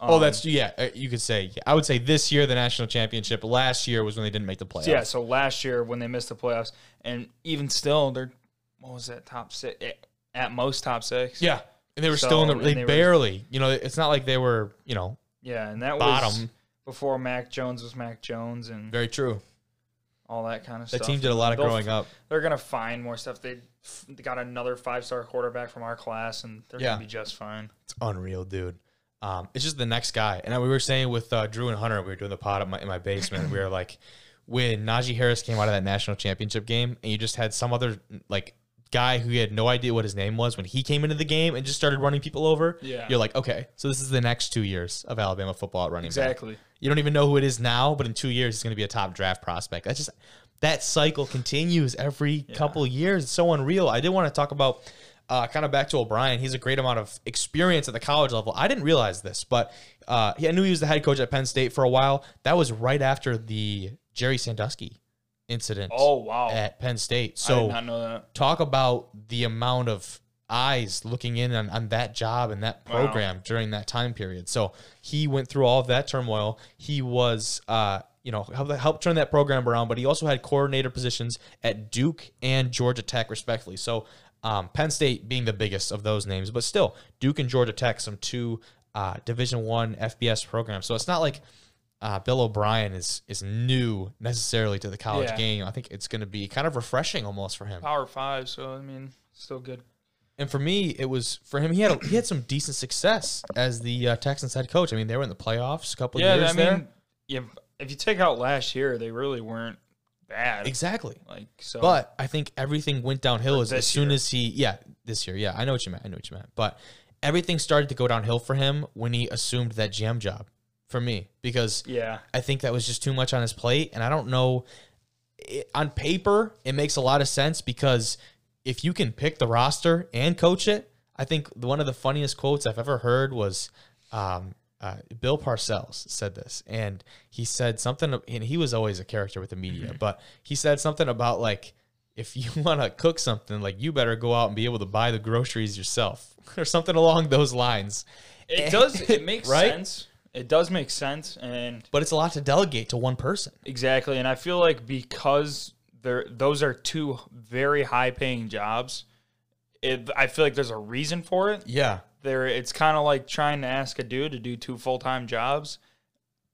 oh, Um, that's yeah. uh, You could say. I would say this year the national championship. Last year was when they didn't make the playoffs. Yeah, so last year when they missed the playoffs, and even still, they're what was that top six? At- At most, top six. Yeah. And they were So, still in the. They, they were- barely. You know, it's not like they were. You know, yeah, and that was bottom. before Mac Jones was Mac Jones and Very true. All that kind of That stuff. team did a lot of growing up. They're gonna find more stuff. They they got another five star quarterback from our class, and they're Yeah. gonna be just fine. It's unreal, dude. Um, it's just the next guy. And we were saying with uh, Drew and Hunter, we were doing the pod in my, in my basement. we were like, when Najee Harris came out of that national championship game, and you just had some other like guy who you had no idea what his name was when he came into the game and just started running people over. Yeah. you're like, okay, so this is the next two years of Alabama football at running back. You don't even know who it is now, but in two years, he's going to be a top draft prospect. That's just that cycle continues every couple years. It's so unreal. I did want to talk about uh, kind of back to O'Brien. He's a great amount of experience at the college level. I didn't realize this, but uh, he, I knew he was the head coach at Penn State for a while. That was right after the Jerry Sandusky incident Oh wow, at Penn State. So not know that. talk about the amount of eyes looking in on, on that job and that Wow. program during that time period. So he went through all of that turmoil. He was, uh, you know, helped, helped turn that program around, but he also had coordinator positions at Duke and Georgia Tech, respectively. So um, Penn State being the biggest of those names, but still, Duke and Georgia Tech, some two uh, Division One FBS programs. So it's not like uh, Bill O'Brien is is new necessarily to the college Yeah. game. I think it's going to be kind of refreshing almost for him. Power five, so I mean, still good. And for me, it was for him. He had a, he had some decent success as the uh, Texans head coach. I mean, they were in the playoffs a couple Yeah, years I there. mean, yeah, if you take out last year, they really weren't bad. Exactly. Like so, But I think everything went downhill as, as soon year. as he, yeah, this year, yeah, I know what you meant. I know what you meant. But everything started to go downhill for him when he assumed that GM job for me because yeah, I think that was just too much on his plate. And I don't know, it, on paper, it makes a lot of sense because if you can pick the roster and coach it, I think one of the funniest quotes I've ever heard was um, uh, Bill Parcells said this, and he said something, and he was always a character with the media, but he said something about like, if you want to cook something, like you better go out and be able to buy the groceries yourself, or something along those lines. it does. It makes Right? sense. It does make sense, and But it's a lot to delegate to one person. exactly. And I feel like because there, those are two very high-paying jobs. It, I feel like there's a reason for it. Yeah, there it's kind of like trying to ask a dude to do two full-time jobs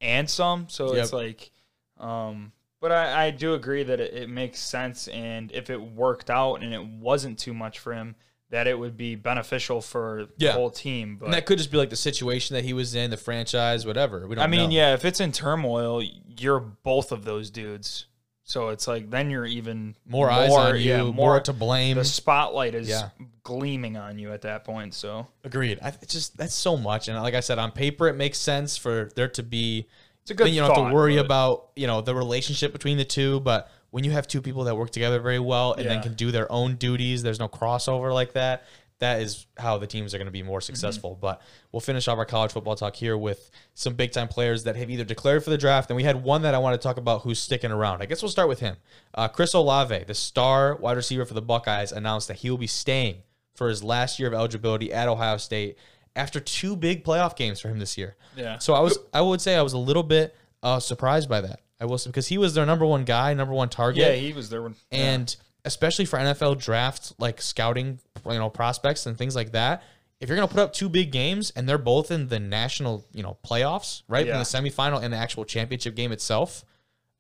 and some so it's like um but I, I do agree that it, it makes sense and if it worked out and it wasn't too much for him that it would be beneficial for Yeah. the whole team but and that could just be like the situation that he was in, the franchise, whatever. We don't. i mean know. yeah if it's in turmoil you're both of those dudes so it's like then you're even more eyes on you, yeah, more, more to blame. the spotlight is Yeah. gleaming on you at that point so Agreed. I, it's just that's so much, and like I said, on paper it makes sense for there to be. it's a good you don't have to worry but- about you know the relationship between the two, but when you have two people that work together very well and then can do their own duties, there's no crossover like that. That is how the teams are going to be Mm-hmm. more successful. But we'll finish off our college football talk here with some big time players that have either declared for the draft, and we had one that I want to talk about who's sticking around. I guess we'll start with him. Uh, Chris Olave, the star wide receiver for the Buckeyes, announced that he will be staying for his last year of eligibility at Ohio State after two big playoff games for him this year. Yeah. So I was, I would say, I was a little bit uh, surprised by that. I will say because he was their number one guy, number one target, yeah he was there when and especially for NFL draft like scouting, you know, prospects and things like that. If you're gonna put up two big games and they're both in the national, you know, playoffs, right, Yeah. in the semifinal and the actual championship game itself,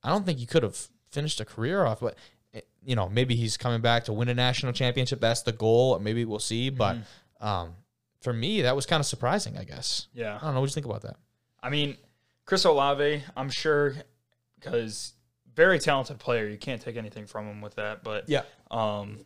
I don't think you could have finished a career off. But eh, you know, maybe he's coming back to win a national championship. That's the goal. Maybe we'll see. But Mm-hmm. um, for me, that was kind of surprising. I guess. yeah I don't know. What do you think about that? I mean, Chris Olave, I'm sure, because very talented player. You can't take anything from him with that. But Yeah. um,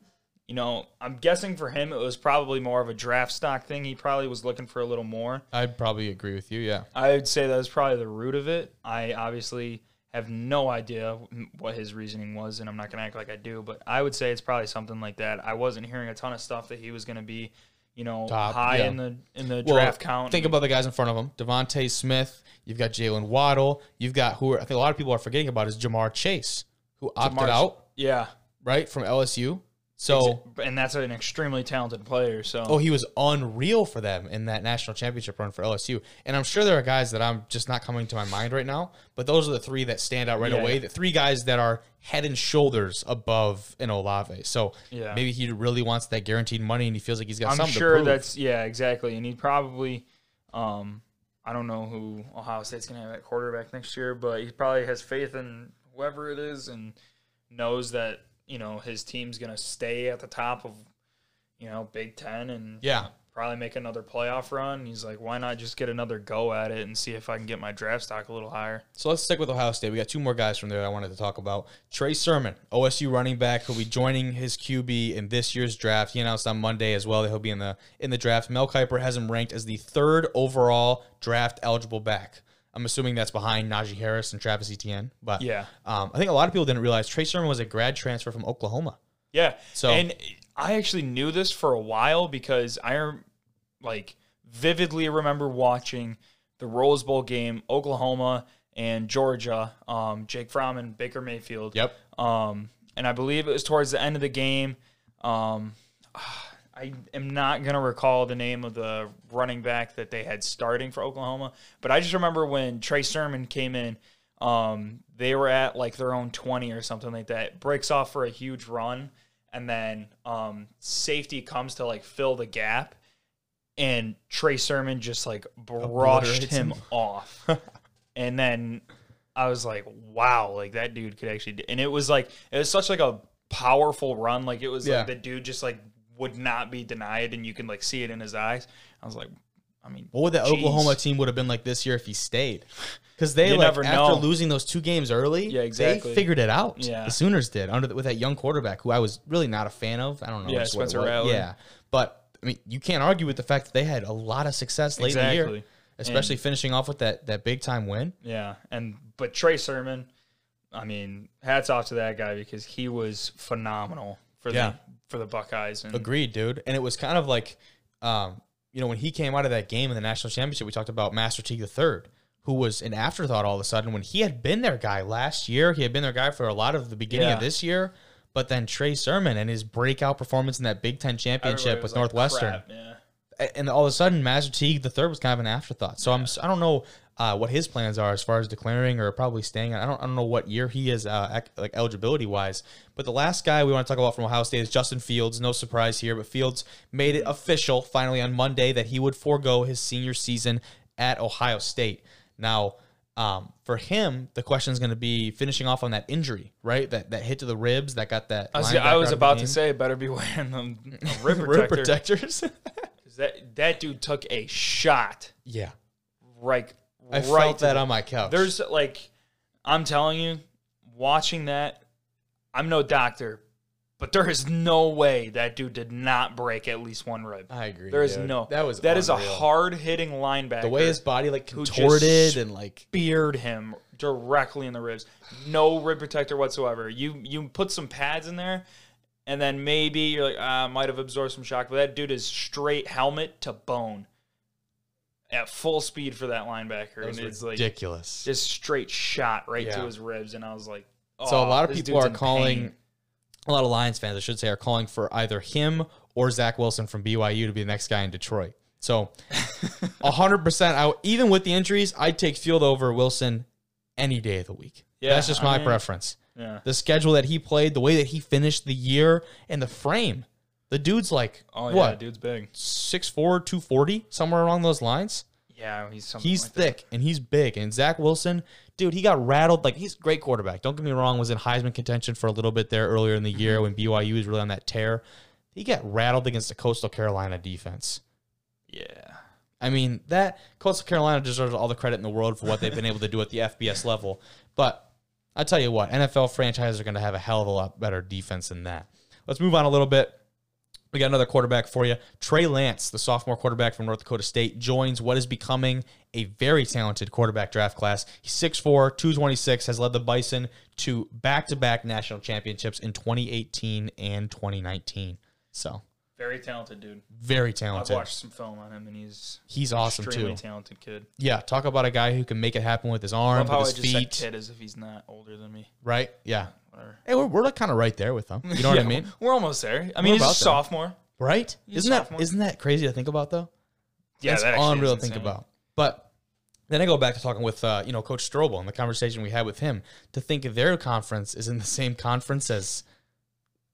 you know, I'm guessing for him it was probably more of a draft stock thing. He probably was looking for a little more. I'd probably agree with you. Yeah. I would say that was probably the root of it. I obviously have no idea what his reasoning was, and I'm not gonna act like I do. But I would say it's probably something like that. I wasn't hearing a ton of stuff that he was gonna be, you know, Top, high yeah. in the in the Well, draft count. Think about the guys in front of him: DeVonta Smith. You've got Jaylen Waddle. You've got who are, I think a lot of people are forgetting about is Ja'Marr Chase, who opted out yeah. right from LSU. So, and that's an extremely talented player. So oh, he was unreal for them in that national championship run for LSU. And I'm sure there are guys that I'm just not coming to my mind right now, but those are the three that stand out right Yeah. away. The three guys that are head and shoulders above an Olave. So Yeah. maybe he really wants that guaranteed money, and he feels like he's got I'm something to sure that's yeah, exactly. And he probably, um, I don't know who Ohio State's gonna have at quarterback next year, but he probably has faith in whoever it is and knows that you know his team's gonna stay at the top of you know Big Ten and yeah. probably make another playoff run. He's like, why not just get another go at it and see if I can get my draft stock a little higher? So let's stick with Ohio State. We got two more guys from there that I wanted to talk about. Trey Sermon, OSU running back, who'll be joining his QB in this year's draft. He announced on Monday as well that he'll be in the in the draft. Mel Kiper has him ranked as the third overall draft eligible back. I'm assuming that's behind Najee Harris and Travis Etienne. But Yeah. um, I think a lot of people didn't realize Trey Sermon was a grad transfer from Oklahoma. Yeah. So- and I actually knew this for a while because I like vividly remember watching the Rose Bowl game, Oklahoma and Georgia. Um, Jake Fromm and Baker Mayfield. Yep. Um, and I believe it was towards the end of the game. Um, I am not gonna recall the name of the running back that they had starting for Oklahoma, but I just remember when Trey Sermon came in. Um, they were at like their own 20 or something like that. Breaks off for a huge run, and then um, safety comes to like fill the gap, and Trey Sermon just like brushed him him. off. and then I was like, wow, like that dude could actually do and it was like it was such like a powerful run. Like it was Yeah. like the dude just like would not be denied and you can like see it in his eyes. I was like, I mean What would the Jeez. Oklahoma team would have been like this year if he stayed? Because they You like never after know. losing those two games early, Yeah, exactly. They figured it out. Yeah. the Sooners did under the, with that young quarterback who I was really not a fan of. I don't know. Yeah, just what it Spencer. Rattler. Yeah, but I mean, you can't argue with the fact that they had a lot of success late in the year, especially finishing off with that that big time win. Yeah, and but Trey Sermon, I mean, hats off to that guy because he was phenomenal for Yeah. For the Buckeyes. And Agreed, dude. And it was kind of like, um, you know, when he came out of that game in the national championship, we talked about Master Teague III, who was an afterthought all of a sudden when he had been their guy last year. He had been their guy for a lot of the beginning Yeah. of this year. But then Trey Sermon and his breakout performance in that Big Ten championship with like, Northwestern, "Crap," yeah. And all of a sudden Master Teague III was kind of an afterthought. So I'm I don't know uh, what his plans are as far as declaring or probably staying. I don't I don't know what year he is uh, ac- like eligibility wise. But the last guy we want to talk about from Ohio State is Justin Fields. No surprise here, but Fields made it official finally on Monday that he would forego his senior season at Ohio State. Now. Um, for him, the question is going to be finishing off on that injury, right? That that hit to the ribs that got that. I was, I was out of the about to say, better be wearing them rib Rib protector. protectors. 'Cause that that dude took a shot, yeah, right? I right felt that on my couch. There's like, I'm telling you, watching that, I'm no doctor, but there is no way that dude did not break at least one rib. I agree. There is dude. no. That was that is a hard hitting linebacker. the way his body like contorted and like speared him directly in the ribs. No rib protector whatsoever. You you put some pads in there, and then maybe you're like, ah, might have absorbed some shock. But that dude is straight helmet to bone at full speed for that linebacker, that and it's like ridiculous. just straight shot right to his ribs. And I was like, oh, so a "Oh, lot of people are calling, pain." a lot of Lions fans, I should say, are calling for either him or Zach Wilson from BYU to be the next guy in Detroit. So, hundred percent. I even with the injuries, I'd take Field over Wilson any day of the week. Yeah, that's just I my mean- preference. Yeah. The schedule that he played, the way that he finished the year, and the frame. The dude's like Oh yeah, what dude's big. 6'4", 240, somewhere along those lines. Yeah, he's something He's like that. thick and he's big. And Zach Wilson, dude, he got rattled. Like he's a great quarterback. Don't get me wrong. Was in Heisman contention for a little bit there earlier in the year Mm-hmm. when BYU was really on that tear. He got rattled against the Coastal Carolina defense. Yeah. I mean that Coastal Carolina deserves all the credit in the world for what they've been able to do at the FBS level. But I tell you what, NFL franchises are going to have a hell of a lot better defense than that. Let's move on a little bit. We got another quarterback for you. Trey Lance, the sophomore quarterback from North Dakota State, joins what is becoming a very talented quarterback draft class. He's 6'4, 226, has led the Bison to back to back national championships in 2018 and 2019. So, Very talented dude. very talented. I've watched some film on him, and he's He's awesome extremely too. talented kid. Yeah, talk about a guy who can make it happen with his arm, love how I with his feet. kid as if he's not older than me. Right? Yeah. Whatever. Hey, we're, we're like kind of right there with them. You know what I mean? We're almost there. I mean, he's a about there. sophomore. Right? He's a Isn't that sophomore. isn't that crazy to think about though? Yeah, That's that actually unreal is to think insane. about. But then I go back to talking with uh, you know Coach Strobel and the conversation we had with him to think their conference is in the same conference as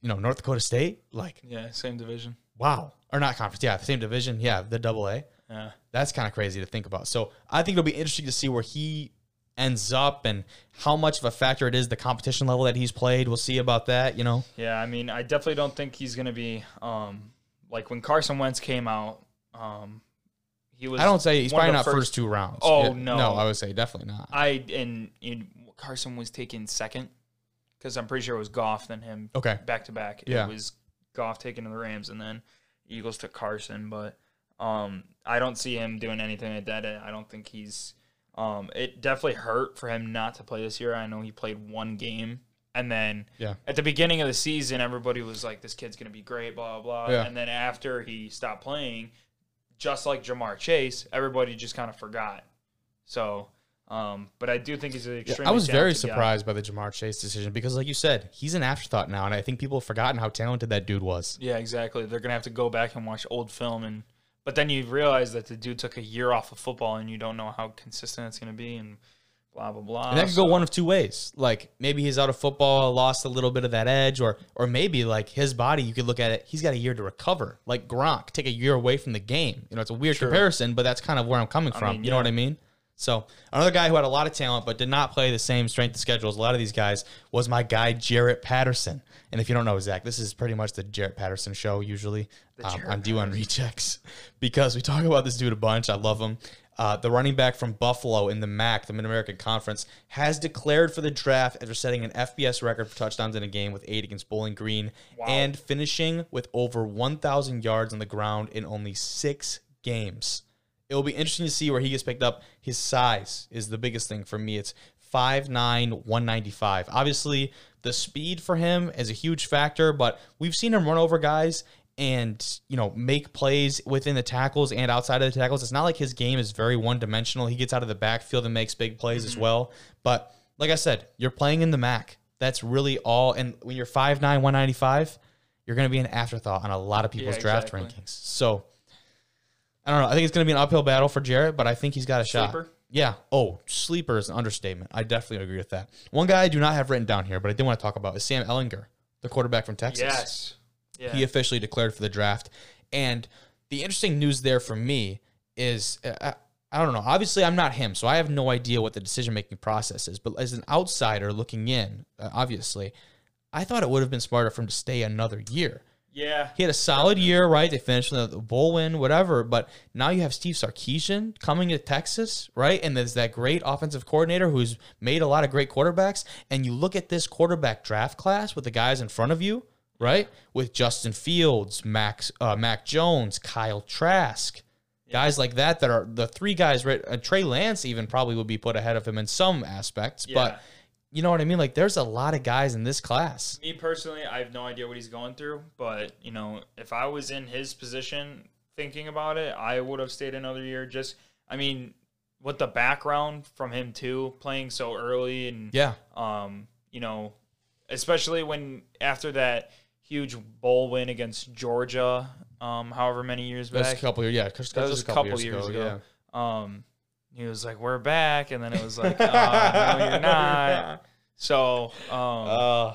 you know North Dakota State. Like Yeah, same division. wow, or not conference? Yeah, the same division. Yeah, the Double A. Yeah. That's kind of crazy to think about. So I think it'll be interesting to see where he ends up and how much of a factor it is the competition level that he's played. We'll see about that. You know. Yeah, I mean, I definitely don't think he's going to be um like when Carson Wentz came out, um he was I don't say he's probably not first- first, two rounds. Oh, Yeah, no. no, I would say definitely not. I and, and Carson was taken second cuz I'm pretty sure it was Goff then him Okay. back to back. Yeah. It was Goff taking to the Rams and then Eagles took Carson, but um I don't see him doing anything like that. I don't think he's um it definitely hurt for him not to play this year. I know he played one game and then Yeah. at the beginning of the season everybody was like this kid's going to be great blah blah blah Yeah. and then after he stopped playing just like Ja'Marr Chase, everybody just kind of forgot. So um, but I do think he's an Yeah, I was very talented guy. surprised by the Ja'Marr Chase decision because, like you said, he's an afterthought now, and I think people have forgotten how talented that dude was. Yeah, exactly. They're gonna have to go back and watch old film, and but then you realize that the dude took a year off of football, and you don't know how consistent it's gonna be, and blah blah blah. And that could go one of two ways. Like maybe he's out of football, lost a little bit of that edge, or or maybe like his body, you could look at it. He's got a year to recover, like Gronk, take a year away from the game. You know, it's a weird Sure. comparison, but that's kind of where I'm coming from. mean, you know what I mean? So another guy who had a lot of talent but did not play the same strength of schedule as a lot of these guys was my guy Jarrett Patterson. And if you don't know Zach, this is pretty much the Jarrett Patterson show usually um, on D1 Rejects because we talk about this dude a bunch. I love him. Uh, the running back from Buffalo in the MAC, the Mid American Conference, has declared for the draft after setting an FBS record for touchdowns in a game with eight against Bowling Green Wow. and finishing with over 1,000 yards on the ground in only six games. It will be interesting to see where he gets picked up. His size is the biggest thing for me. It's 5'9, 195. Obviously, the speed for him is a huge factor, but we've seen him run over guys and you know make plays within the tackles and outside of the tackles. It's not like his game is very one dimensional. He gets out of the backfield and makes big plays as mm-hmm. well. But like I said, you're playing in the MAC. That's really all. And when you're 5'9, 195, you're going to be an afterthought on a lot of people's Yeah, draft exactly. rankings. So I don't know. I think it's going to be an uphill battle for Jarrett, but I think he's got a shot. Yeah. Oh, sleeper is an understatement. I definitely agree with that. One guy I do not have written down here, but I did want to talk about is Sam Ehlinger, the quarterback from Texas. Yes. Yeah. He officially declared for the draft. And the interesting news there for me is uh, I, I don't know. Obviously, I'm not him, so I have no idea what the decision making process is. But as an outsider looking in, uh, obviously, I thought it would have been smarter for him to stay another year. Yeah. He had a solid year, right? They finished with the bowl win, whatever. But now you have Steve Sarkisian coming to Texas, right? And there's that great offensive coordinator who's made a lot of great quarterbacks. And you look at this quarterback draft class with the guys in front of you, right? With Justin Fields, Max, uh, Mac Jones, Kyle Trask, guys like that. That are the three guys. Right? Uh, Trey Lance even probably would be put ahead of him in some aspects, Yeah. but. You know what I mean? Like, there's a lot of guys in this class. Me personally, I have no idea what he's going through, but you know, if I was in his position thinking about it, I would have stayed another year. Just, I mean, with the background from him too, playing so early and Yeah. um, you know, especially when after that huge bowl win against Georgia, um, however many years That's a couple years. Yeah, that was just a couple years ago. Yeah. um, he was like, "We're back," and then it was like, uh, "No, you're not." So, um, Uh,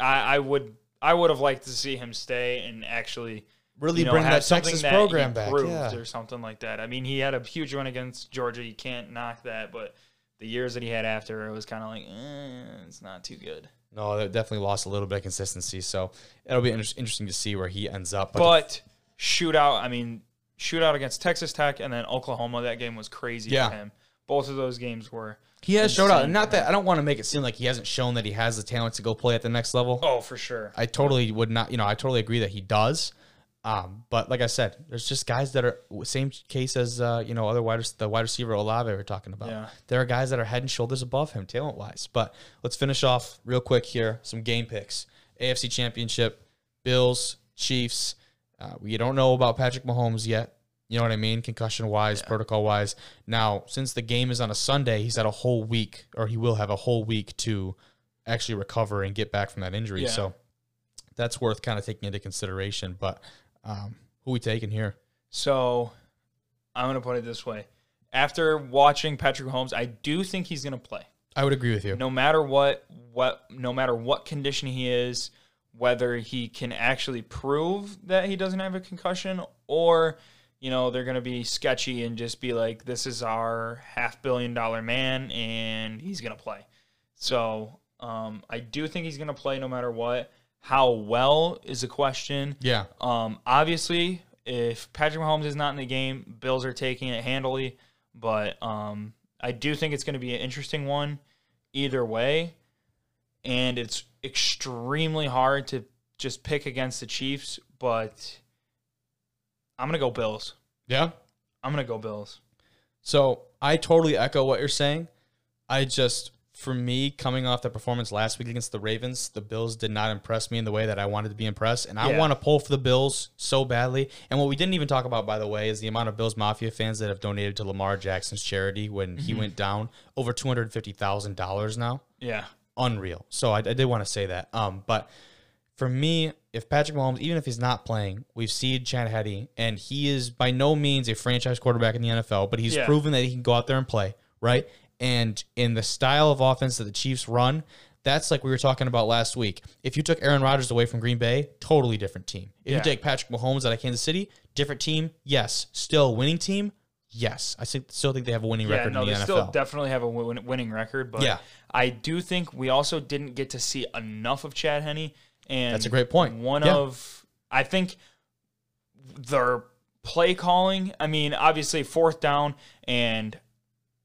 I, I would I would have liked to see him stay and actually really you know, bring have that Texas that program back. Yeah. or something like that. I mean, he had a huge win against Georgia. You can't knock that, but the years that he had after, it was kind of like, eh, it's not too good. No, they definitely lost a little bit of consistency. So it'll be inter- interesting to see where he ends up. But, But shootout, I mean, shootout against Texas Tech and then Oklahoma. That game was crazy Yeah. for him. Both of those games were. he has showed out. not that I don't want to make it seem like he hasn't shown that he has the talent to go play at the next level. Oh, for sure. I totally would not. You know, I totally agree that he does. Um, but like I said, there's just guys that are same case as uh, you know other wide the wide receiver Olave we're talking about. Yeah. There are guys that are head and shoulders above him talent wise. But let's finish off real quick here. Some game picks. AFC Championship, Bills, Chiefs. Uh, we don't know about Patrick Mahomes yet. You know what I mean? Concussion wise, protocol wise. Now, since the game is on a Sunday, he's had a whole week, or he will have a whole week to actually recover and get back from that injury. Yeah. So that's worth kind of taking into consideration. But um, who we taking here? So I'm going to put it this way. After watching Patrick Mahomes, I do think he's going to play. I would agree with you. no matter what what no matter what condition he is whether he can actually prove that he doesn't have a concussion or you know they're going to be sketchy and just be like this is our half billion dollar man and he's going to play so um, i do think he's going to play no matter what how well is a question Yeah. um, obviously, if Patrick Mahomes is not in the game, Bills are taking it handily. But um, I do think it's going to be an interesting one either way. And it's extremely hard to just pick against the Chiefs. But I'm going to go Bills. Yeah. I'm going to go Bills. So I totally echo what you're saying. I just, for me, coming off the performance last week against the Ravens, the Bills did not impress me in the way that I wanted to be impressed. And I Yeah. want to pull for the Bills so badly. And what we didn't even talk about, by the way, is the amount of Bills Mafia fans that have donated to Lamar Jackson's charity when he mm-hmm. went down over $250,000 now. Yeah. Unreal. So I, I did want to say that. Um, but for me, if Patrick Mahomes, even if he's not playing, we've seen Chad Henne, and he is by no means a franchise quarterback in the NFL, but he's Yeah. proven that he can go out there and play, right? And in the style of offense that the Chiefs run, that's like we were talking about last week. If you took Aaron Rodgers away from Green Bay, totally different team. If Yeah. you take Patrick Mahomes out of Kansas City, different team. Yes, still winning team. Yes, I still think they have a winning Yeah, record no, in they NFL. still definitely have a win- winning record, but Yeah. I do think we also didn't get to see enough of Chad Henne. And That's a great point. One Yeah. of, I think, their play calling. I mean, obviously fourth down, and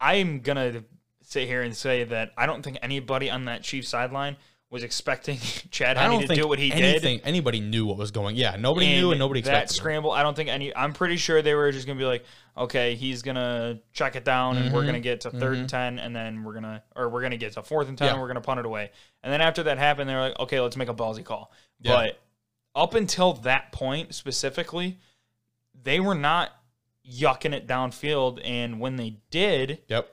I'm gonna sit here and say that I don't think anybody on that Chiefs sideline was expecting Chad don't to do what he did. anything, anybody knew what was going. Yeah, nobody knew and nobody that expected. it. scramble. I don't think any. I'm pretty sure they were just gonna be like, okay, he's gonna check it down, and we're Mhm. gonna get to 3rd and Mhm. ten, and then we're gonna, or we're gonna get to fourth and ten, Yeah. and we're gonna punt it away. And then after that happened, they're like, okay, let's make a ballsy call. Yeah. But up until that point specifically, they were not yucking it downfield, and when they did, Yep.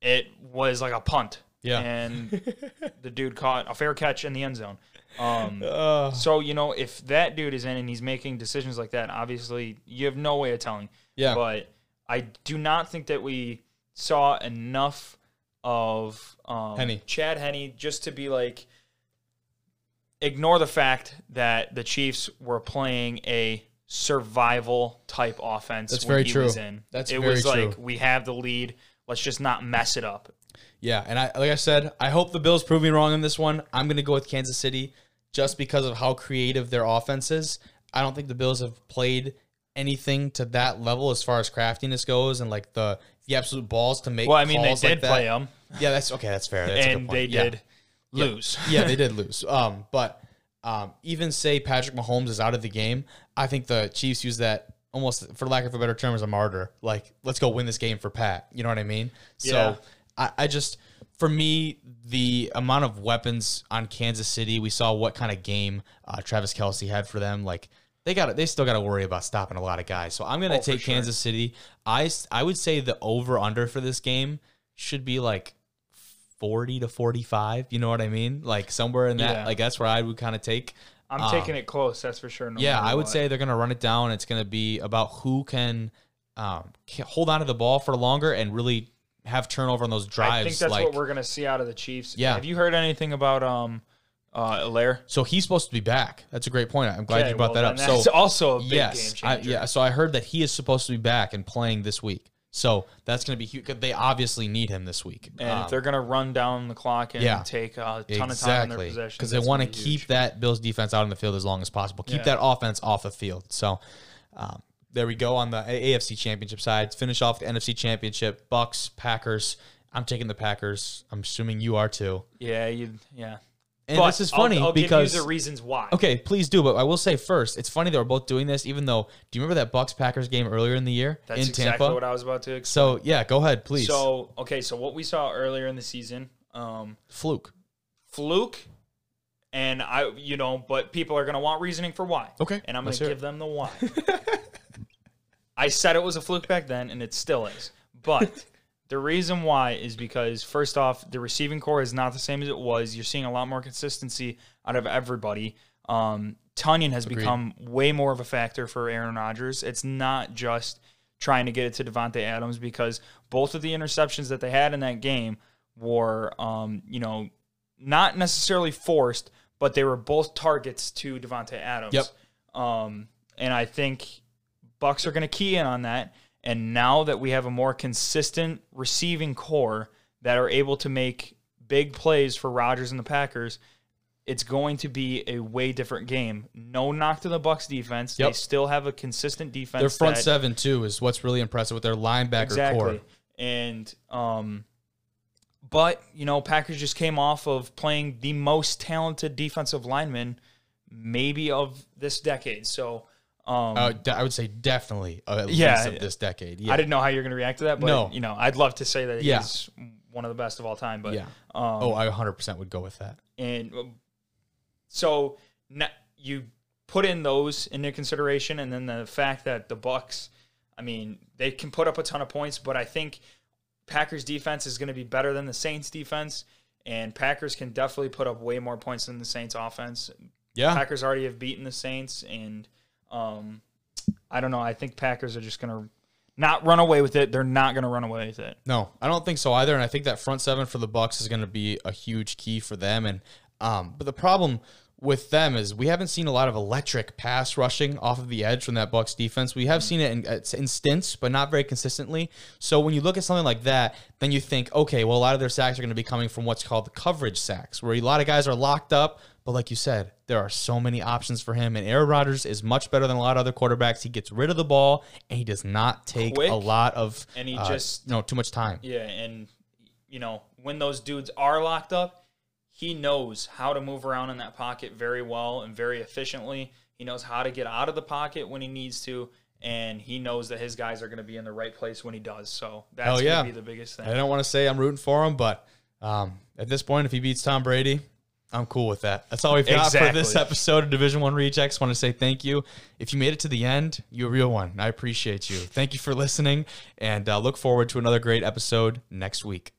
it was like a punt. Yeah. And the dude caught a fair catch in the end zone. Um, Uh, so you know, if that dude is in and he's making decisions like that, obviously you have no way of telling. yeah. But I do not think that we saw enough of um, Henne. Chad Henne just to be like ignore the fact that the Chiefs were playing a survival type offense. That's when very he true. Was in. That's it very was like we have the lead. Let's just not mess it up. Yeah, and I like I said, I hope the Bills prove me wrong in this one. I'm going to go with Kansas City just because of how creative their offense is. I don't think the Bills have played anything to that level as far as craftiness goes and like the the absolute balls to make. Well, I mean, they did like play them, Yeah, that's okay. That's fair. That's and they Yeah. did Yeah. lose. yeah, they did lose. Um, but um, even say Patrick Mahomes is out of the game, I think the Chiefs use that almost, for lack of a better term, as a martyr. Like, let's go win this game for Pat. You know what I mean? Yeah. I, I just, for me, the amount of weapons on Kansas City, we saw what kind of game uh, Travis Kelce had for them. Like, they got they still got to worry about stopping a lot of guys. So I'm gonna Oh, take sure. Kansas City. I I would say the over under for this game should be like 40 to 45 you know what i mean like somewhere in that Yeah. like that's where i would kind of take I'm Um, taking it close. That's for sure. no yeah i would what. say they're gonna run it down it's gonna be about who can um hold on to the ball for longer and really have turnover on those drives I think that's like what we're gonna see out of the Chiefs. Yeah. Have you heard anything about um, uh, Helaire? so he's supposed to be back that's a great point i'm glad Okay, you brought well, that up so that's also a big yes game I, yeah so i heard that he is supposed to be back and playing this week so that's gonna be huge they obviously need him this week And Um, if they're gonna run down the clock and yeah. take a ton of time in their possession, because they want to keep that Bills defense out on the field as long as possible. Keep Yeah. that offense off the field. So um, there we go on the AFC Championship side. Finish off the NFC Championship. Bucs, Packers. I'm taking the Packers. I'm assuming you are too. Yeah, you. Yeah. And But this is I'll- funny I'll, because give you the reasons why. okay, please do. But I will say first, it's funny that we're both doing this. Even though, do you remember that Bucs Packers game earlier in the year That's in exactly Tampa? what I was about to. Explain. so yeah, go ahead, please. So okay, so what we saw earlier in the season, um, fluke. fluke, and I, you know, but people are gonna want reasoning for why. Okay, and I'm gonna give them the why. I said it was a fluke back then, and it still is. But the reason why is because first off, the receiving corps is not the same as it was. You're seeing a lot more consistency out of everybody. Um, Tonyan has Agreed. become way more of a factor for Aaron Rodgers. It's not just trying to get it to Davante Adams because both of the interceptions that they had in that game were, um, you know, not necessarily forced, but they were both targets to Davante Adams. Yep. Um, and I think Bucs are going to key in on that. And now that we have a more consistent receiving corps that are able to make big plays for Rodgers and the Packers, it's going to be a way different game. No knock to the Bucs defense. They still have a consistent defense. Their front that- seven too is what's really impressive with their linebacker exactly. core. And um, but you know, Packers just came off of playing the most talented defensive lineman, maybe of this decade. So, um, Uh, de- I would say definitely uh, at Yeah. least of this decade. Yeah. I didn't know how you're going to react to that, but No. you know, I'd love to say that Yeah. he's one of the best of all time. But yeah. um, Oh, I 100% would go with that. and um, so you put in those into consideration, and then the fact that the Bucs, I mean, they can put up a ton of points, but I think Packers defense is going to be better than the Saints defense, and Packers can definitely put up way more points than the Saints offense. Yeah. Packers already have beaten the Saints, and um, I don't know. I think Packers are just going to not run away with it. They're not going to run away with it. No, I don't think so either. And I think that front seven for the Bucs is going to be a huge key for them. And um, but the problem with them is we haven't seen a lot of electric pass rushing off of the edge from that Bucs defense. We have seen it in, in stints, but not very consistently. So when you look at something like that, then you think, okay, well, a lot of their sacks are going to be coming from what's called the coverage sacks, where a lot of guys are locked up. But like you said, there are so many options for him, and Aaron Rodgers is much better than a lot of other quarterbacks. He gets rid of the ball, and he does not take Quick, a lot of and he uh, just- no too much time. Yeah, and you know when those dudes are locked up, he knows how to move around in that pocket very well and very efficiently. He knows how to get out of the pocket when he needs to, and he knows that his guys are going to be in the right place when he does. So that's yeah. going to be the biggest thing. I don't want to say I'm rooting for him, but um, at this point, if he beats Tom Brady, I'm cool with that. That's all we've got for this episode of Division One Rejects. Want to say thank you. If you made it to the end, you're a real one. I appreciate you. Thank you for listening, and uh, look forward to another great episode next week.